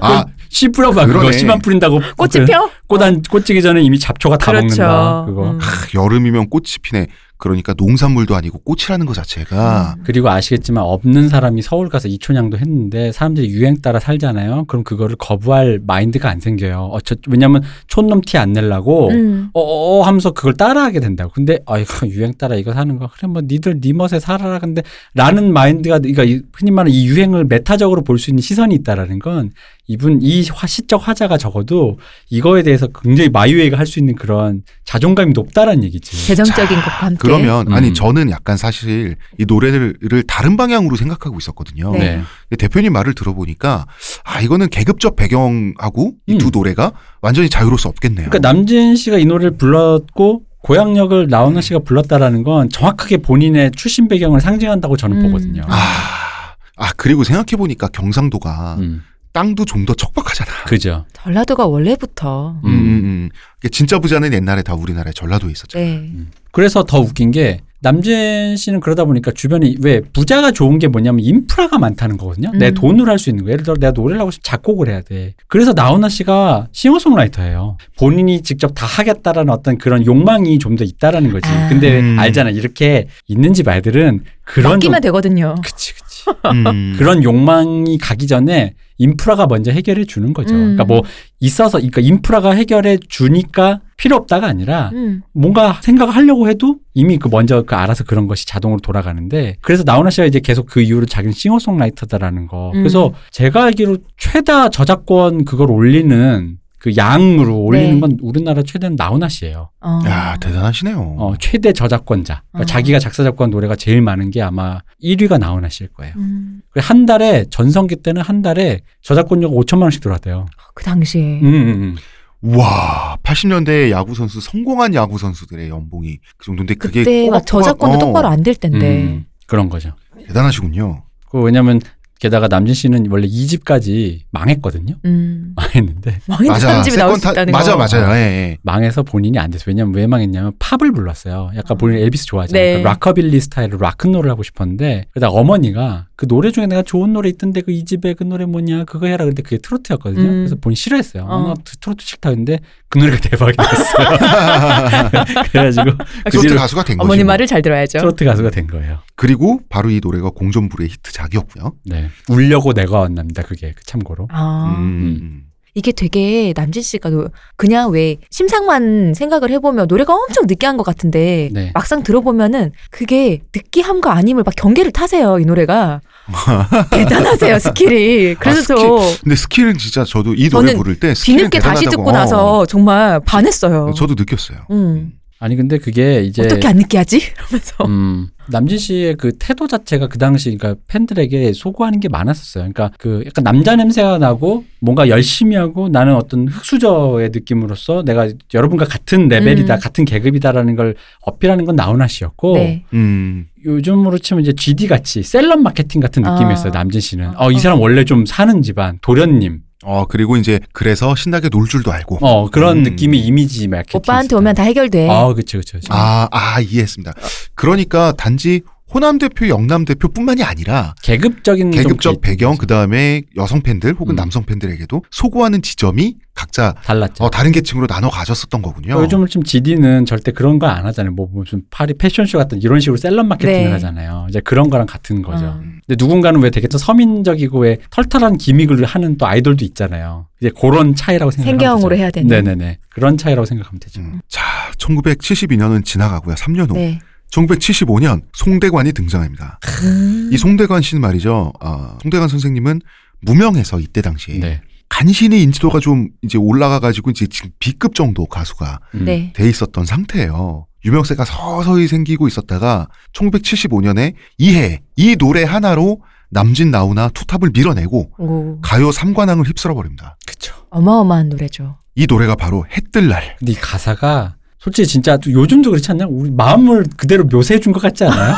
아 씨 뿌려봐 그거. 씨만 뿌린다고 꽃이 펴? 꽃안 꽃지기 전에 이미 잡초가 다 그렇죠. 먹는다 그거 음. 크, 여름이면 꽃이 피네. 그러니까 농산물도 아니고 꽃이라는 것 자체가 그리고 아시겠지만 없는 사람이 서울 가서 이촌양도 했는데 사람들이 유행 따라 살잖아요. 그럼 그거를 거부할 마인드가 안 생겨요. 어쩌 왜냐면 촌놈 티안 내려고 음. 어어 하면서 그걸 따라하게 된다고. 근데 아이고 유행 따라 이거 사는 거 그래 뭐 니들 니 멋에 살아라. 근데 라는 마인드가 그러니까 이- 흔히 말하는 이 유행을 메타적으로 볼 수 있는 시선이 있다라는 건 이분 이 화, 시적 화자가 적어도 이거에 대해서 굉장히 마이웨이가 할 수 있는 그런 자존감이 높다라는 얘기지. 재정적인 것과 함께. 그러면 아니 음. 저는 약간 사실 이 노래를 다른 방향으로 생각하고 있었거든요. 네. 네. 근데 대표님 말을 들어보니까 아 이거는 계급적 배경하고 이두 음. 노래가 완전히 자유로울 수 없겠네요. 그러니까 남진 씨가 이 노래를 불렀고 고향역을 나훈아 씨가 불렀다라는 건 정확하게 본인의 출신 배경을 상징한다고 저는 음. 보거든요. 아, 아 그리고 생각해 보니까 경상도가 음, 땅도 좀 더 척박하잖아. 그죠. 전라도가 원래부터. 음, 음, 음. 진짜 부자는 옛날에 다 우리나라에 전라도에 있었잖아. 네. 그래서 더 웃긴 게 남진 씨는 그러다 보니까 주변에 왜 부자가 좋은 게 뭐냐면 인프라가 많다는 거거든요. 내 음. 돈으로 할 수 있는 거. 예를 들어 내가 노래를 하고 싶으면 작곡을 해야 돼. 그래서 나훈아 씨가 싱어송라이터예요. 본인이 직접 다 하겠다라는 어떤 그런 욕망이 좀 더 있다라는 거지. 아. 근데 음. 알잖아. 이렇게 있는 집 아이들은 그런 맡기면 좀- 되거든요. 그치 그치. 음. 그런 욕망이 가기 전에 인프라가 먼저 해결해 주는 거죠. 음. 그러니까 뭐 있어서 그러니까 인프라가 해결해 주니까 필요 없다가 아니라 음. 뭔가 생각을 하려고 해도 이미 그 먼저 그 알아서 그런 것이 자동으로 돌아가는데 그래서 나훈아 씨가 이제 계속 그 이후로 자기는 싱어송라이터다라는 거. 음. 그래서 제가 알기로 최다 저작권 그걸 올리는 그 양으로 올리는 네. 건 우리나라 최대는 나훈아 씨예요. 어. 야 대단하시네요. 어, 최대 저작권자. 그러니까 어. 자기가 작사 작곡한 노래가 제일 많은 게 아마 1위가 나훈아 씨일 거예요. 음. 한 달에 전성기 때는 한 달에 저작권료가 5천만 원씩 들어왔대요. 그 당시에. 음, 음, 음. 와 80년대 야구 선수 성공한 야구 선수들의 연봉이 그 정도인데 그게 그때 막 저작권도 어, 똑바로 안 될 텐데. 음, 그런 거죠. 대단하시군요. 그 왜냐면 게다가 남진 씨는 원래 2집까지 망했거든요. 음. 망했는데 망했는 맞아 집이 나올 수 타- 있다는 맞아 거. 맞아요. 예, 예. 망해서 본인이 안 됐어요. 왜냐면 왜 망했냐면 팝을 불렀어요. 약간 본인 엘비스 좋아하잖아요. 네. 그러니까 락커빌리 스타일로 락큰롤을 하고 싶었는데 그러다 어머니가 그 노래 중에 내가 좋은 노래 있던데 그 이 집에 그 노래 뭐냐 그거 해라 그런데 그게 트로트였거든요. 음. 그래서 본인 싫어했어요. 어. 어. 나 트로트 싫다 했는데 그 노래가 대박이 됐어요. 그래가지고 그 트로트 가수가 된 거죠. 어머니 말을 잘 들어야죠. 트로트 가수가 된 거예요. 그리고 바로 이 노래가 공전의 히트작이었고요. 네. 울려고 내가 왔납니다. 그게 그 참고로. 아. 음. 이게 되게 남진 씨가 노- 그냥 왜 심상만 생각을 해보면 노래가 엄청 느끼한 것 같은데 네. 막상 들어보면은 그게 느끼함과 아님을 막 경계를 타세요 이 노래가 대단하세요 skill이 그래서 아, 저 근데 skill은 진짜 저도 이 노래 부를 때 skill은 뒤늦게 다시 듣고 나서 정말 반했어요. 어, 저도 느꼈어요. 음. 아니 근데 그게 이제 어떻게 안 느끼하지? 이러면서 음, 남진 씨의 그 태도 자체가 그 당시 그러니까 팬들에게 소구하는 게 많았었어요. 그러니까 그 약간 남자 냄새가 나고 뭔가 열심히 하고 나는 어떤 흙수저의 느낌으로서 내가 여러분과 같은 레벨이다, 음. 같은 계급이다라는 걸 어필하는 건 나훈아 씨였고 네. 음. 요즘으로 치면 이제 GD 같이 셀럽 마케팅 같은 아. 느낌이었어요. 남진 씨는. 어. 어, 이 사람 원래 좀 사는 집안 도련님. 어 그리고 이제 그래서 신나게 놀 줄도 알고. 어 그런 음. 느낌의 이미지 마케팅. 오빠한테 오면 다 해결돼. 아 그렇죠 그렇죠. 아, 아, 이해했습니다. 그러니까 단지 호남 대표, 영남 대표뿐만이 아니라 계급적인 좀 계급적 게 배경 그 다음에 여성 팬들 혹은 음. 남성 팬들에게도 소구하는 지점이 각자 달랐죠. 어, 다른 계층으로 나눠 가졌었던 거군요. 요즘 좀 GD는 절대 그런 거 안 하잖아요. 뭐 무슨 파리 패션쇼 같은 이런 식으로 셀럽 마케팅을 네. 하잖아요. 이제 그런 거랑 같은 거죠. 어. 근데 누군가는 왜 되게 또 서민적이고 왜 털털한 기믹을 하는 또 아이돌도 있잖아요. 이제 그런 차이라고 생각하면 생경으로 되죠. 해야 되는. 네네네. 그런 차이라고 생각하면 되죠. 음. 자, 1972년은 지나가고요. 3년 후. 네. 1975년 송대관이 등장합니다. 음. 이 송대관 씨는 말이죠. 아, 송대관 선생님은 무명해서 이때 당시에 네. 간신히 인지도가 좀 이제 올라가가지고 이제 지금 B급 정도 가수가 음. 네. 돼 있었던 상태예요. 유명세가 서서히 생기고 있었다가 1975년에 이해 이 노래 하나로 남진 나우나 투탑을 밀어내고 오. 가요 3관왕을 휩쓸어 버립니다. 그쵸. 어마어마한 노래죠. 이 노래가 바로 해뜰 날. 근데 이 가사가 솔직히 진짜 또 요즘도 그렇지 않냐? 우리 마음을 그대로 묘사해 준 것 같지 않아요?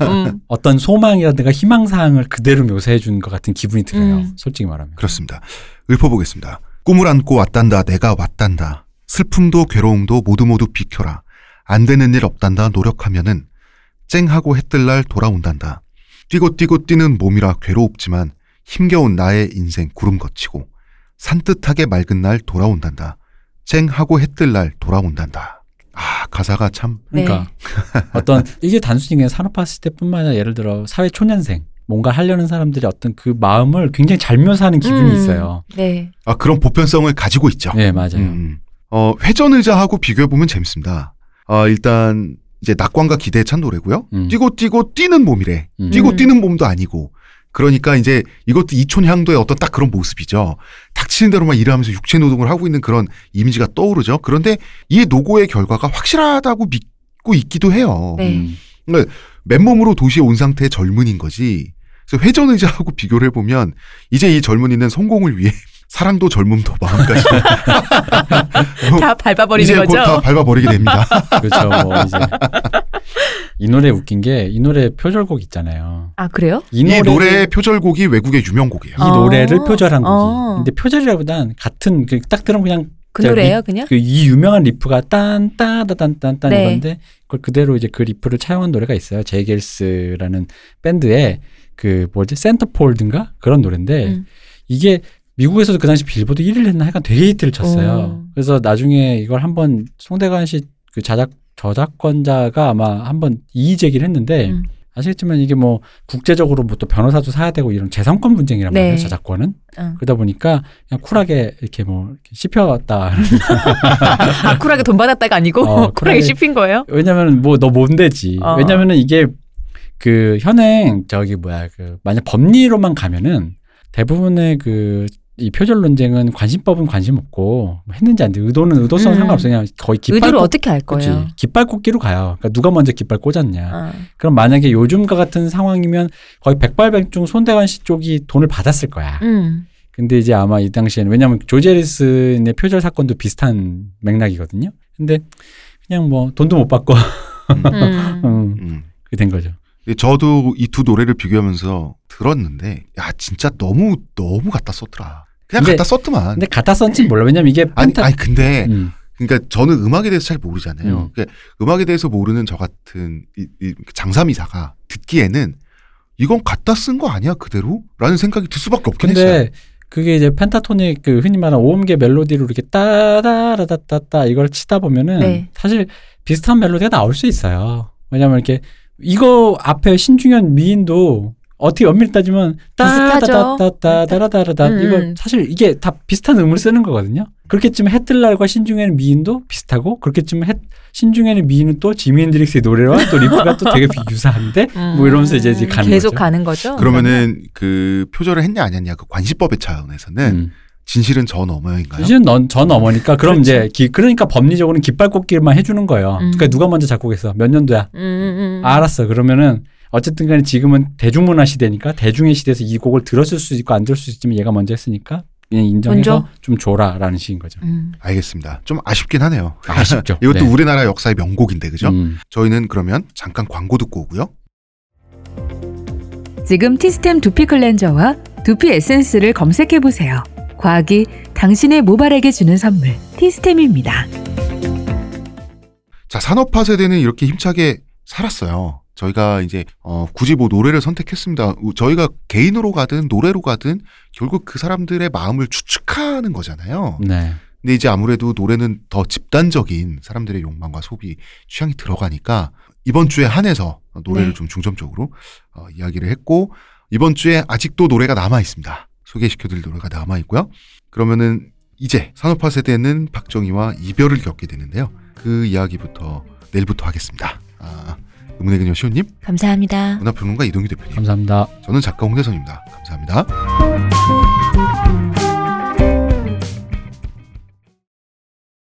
음. 어떤 소망이라든가 희망사항을 그대로 묘사해 준 것 같은 기분이 들어요. 음. 솔직히 말하면. 그렇습니다. 읊어보겠습니다. 꿈을 안고 왔단다. 내가 왔단다. 슬픔도 괴로움도 모두 모두 비켜라. 안 되는 일 없단다. 노력하면은 쨍하고 해뜰 날 돌아온단다. 뛰고 뛰고 뛰는 몸이라 괴로웠지만 힘겨운 나의 인생 구름 거치고 산뜻하게 맑은 날 돌아온단다. 쨍하고 해 뜰 날 돌아온단다. 아 가사가 참 네. 그러니까 어떤 이게 단순히 그냥 산업화 시대뿐만 아니라 예를 들어 사회 초년생 뭔가 하려는 사람들이 어떤 그 마음을 굉장히 잘 묘사하는 기분이 음. 있어요. 네. 아, 그런 보편성을 가지고 있죠. 네 맞아요. 음. 어, 회전 의자하고 비교해 보면 재밌습니다. 어, 일단, 이제 낙관과 기대에 찬 노래고요. 음. 뛰고 뛰고 뛰는 몸이래. 음. 뛰고 음. 뛰는 몸도 아니고. 그러니까 이제 이것도 이촌향도의 어떤 딱 그런 모습이죠. 닥치는 대로만 일하면서 육체 노동을 하고 있는 그런 이미지가 떠오르죠. 그런데 이 노고의 결과가 확실하다고 믿고 있기도 해요. 네. 음. 맨몸으로 도시에 온 상태의 젊은인 거지. 그래서 회전 의자하고 비교를 해보면 이제 이 젊은이는 성공을 위해 사랑도 젊음도 마음까지 다 밟아버리는 이제 거죠. 곧 다 밟아버리게 됩니다. 그렇죠. 뭐 이제 이 노래 웃긴 게 이 노래 표절곡 있잖아요. 아 그래요? 이, 이 노래의 표절곡이 외국의 유명곡이에요. 이 아. 노래를 표절한 곡이. 어. 근데 표절이라보단 같은 그 딱 들으면 그냥 그 자, 노래예요, 그냥? 그 이 유명한 riff가 딴따다단딴딴 네. 이건데 그걸 그대로 이제 그 riff를 차용한 노래가 있어요. J. Geils라는 밴드의 그 뭐지 Centerfold인가 그런 노래인데 음. 이게 미국에서도 그 당시 빌보드 1위를 했나 하여간 되게 히트를 쳤어요. 오. 그래서 나중에 이걸 한번 송대관 씨 그 자작 저작권자가 아마 한번 이의 제기를 했는데 음. 아시겠지만 이게 뭐 국제적으로 뭐 또 변호사도 사야 되고 이런 재산권 분쟁이란 네. 말이에요 저작권은 응. 그러다 보니까 그냥 쿨하게 이렇게 뭐 씹혔다 아 쿨하게 돈 받았다가 아니고 어, 쿨하게 쿨하게- 씹힌 거예요? 왜냐면 뭐 너 뭔데지 어. 왜냐면은 이게 그 현행 저기 뭐야 그 만약 법리로만 가면은 대부분의 그 이 표절 논쟁은 관심법은 관심 없고 뭐 했는지 안 했는지 의도는 의도성 음. 상관없어 그냥 거의 깃발 의도를 꽂- 어떻게 알 그치. 거예요? 깃발 꽂기로 가요. 그러니까 누가 먼저 깃발 꽂았냐. 아. 그럼 만약에 요즘과 같은 상황이면 거의 백발백중 손대관 씨 쪽이 돈을 받았을 거야. 음. 근데 이제 아마 이 당시에는 왜냐하면 조제리스의 표절 사건도 비슷한 맥락이거든요. 근데 그냥 뭐 돈도 못 받고 음. 음, 음. 그게 된 거죠. 저도 이 두 노래를 비교하면서 들었는데 야 진짜 너무 너무 갖다 썼더라. 그냥 근데- 갖다 썼더만. 근데 갖다 썼지 몰라. 왜냐면 이게 아니 펜타- 아니 근데 음, 그러니까 저는 음악에 대해서 잘 모르잖아요. 음. 그러니까 음악에 대해서 모르는 저 같은 이, 이 장삼이사가 듣기에는 이건 갖다 쓴 거 아니야 그대로? 라는 생각이 들 수밖에 없긴 했어요. 근데 그게 이제 펜타토닉 그 흔히 말하는 오음계 멜로디로 이렇게 따다라다따따 이걸 치다 보면은 네. 사실 비슷한 멜로디가 나올 수 있어요. 왜냐면 이렇게 이거 앞에 신중현 미인도 어떻게 엄밀히 따지면 따다다다다다다다다다 음. 이거 음. 사실 이게 다 비슷한 음을 쓰는 거거든요. 그렇게 치면 해뜰날과 신중현 미인도 비슷하고 그렇게 치면 해, 신중현 미인은 또 지미 헨드릭스의 노래와 또 riff가 또 되게 비유사한데 음. 뭐 이러면서 이제, 이제 가는 계속 거죠. 가는 거죠. 그러면은 그그 표절을 했냐 안 했냐 그 관시법의 차원에서는 음. 진실은 저 너머인가요? 사실은 넌, 전 어머니까 그럼 그렇죠. 이제 기, 그러니까 법리적으로는 깃발 꽂기만 해주는 거예요. 음. 그러니까 누가 먼저 작곡했어? 몇 년도야? 음, 음, 음. 알았어. 그러면은 어쨌든 간에 지금은 대중문화 시대니까 대중의 시대에서 이 곡을 들었을 수 있고 안 들을 수 있지만 얘가 먼저 했으니까 그냥 인정해서 먼저? 좀 줘라라는 식인 거죠. 음. 알겠습니다. 좀 아쉽긴 하네요. 아쉽죠. 이것도 네. 우리나라 역사의 명곡인데 그죠? 음. 저희는 그러면 잠깐 광고 듣고 오고요. 지금 티스템 두피 클렌저와 두피 에센스를 검색해 보세요. 과학이 당신의 모발에게 주는 선물 티스템입니다. 자 산업화 세대는 이렇게 힘차게 살았어요. 저희가 이제 어, 굳이 뭐 노래를 선택했습니다. 우- 저희가 개인으로 가든 노래로 가든 결국 그 사람들의 마음을 추측하는 거잖아요. 네. 근데 이제 아무래도 노래는 더 집단적인 사람들의 욕망과 소비 취향이 들어가니까 이번 주에 한해서 노래를 네. 좀 중점적으로 어, 이야기를 했고 이번 주에 아직도 노래가 남아 있습니다. 소개시켜 드릴 노래가 남아 있고요. 그러면은 이제 산업화 세대는 박정희와 이별을 겪게 되는데요. 그 이야기부터 내일부터 하겠습니다. 아, 의문의 그녀 시호님, 감사합니다. 문화평론가 이동규 대표님, 감사합니다. 저는 작가 홍대선입니다. 감사합니다.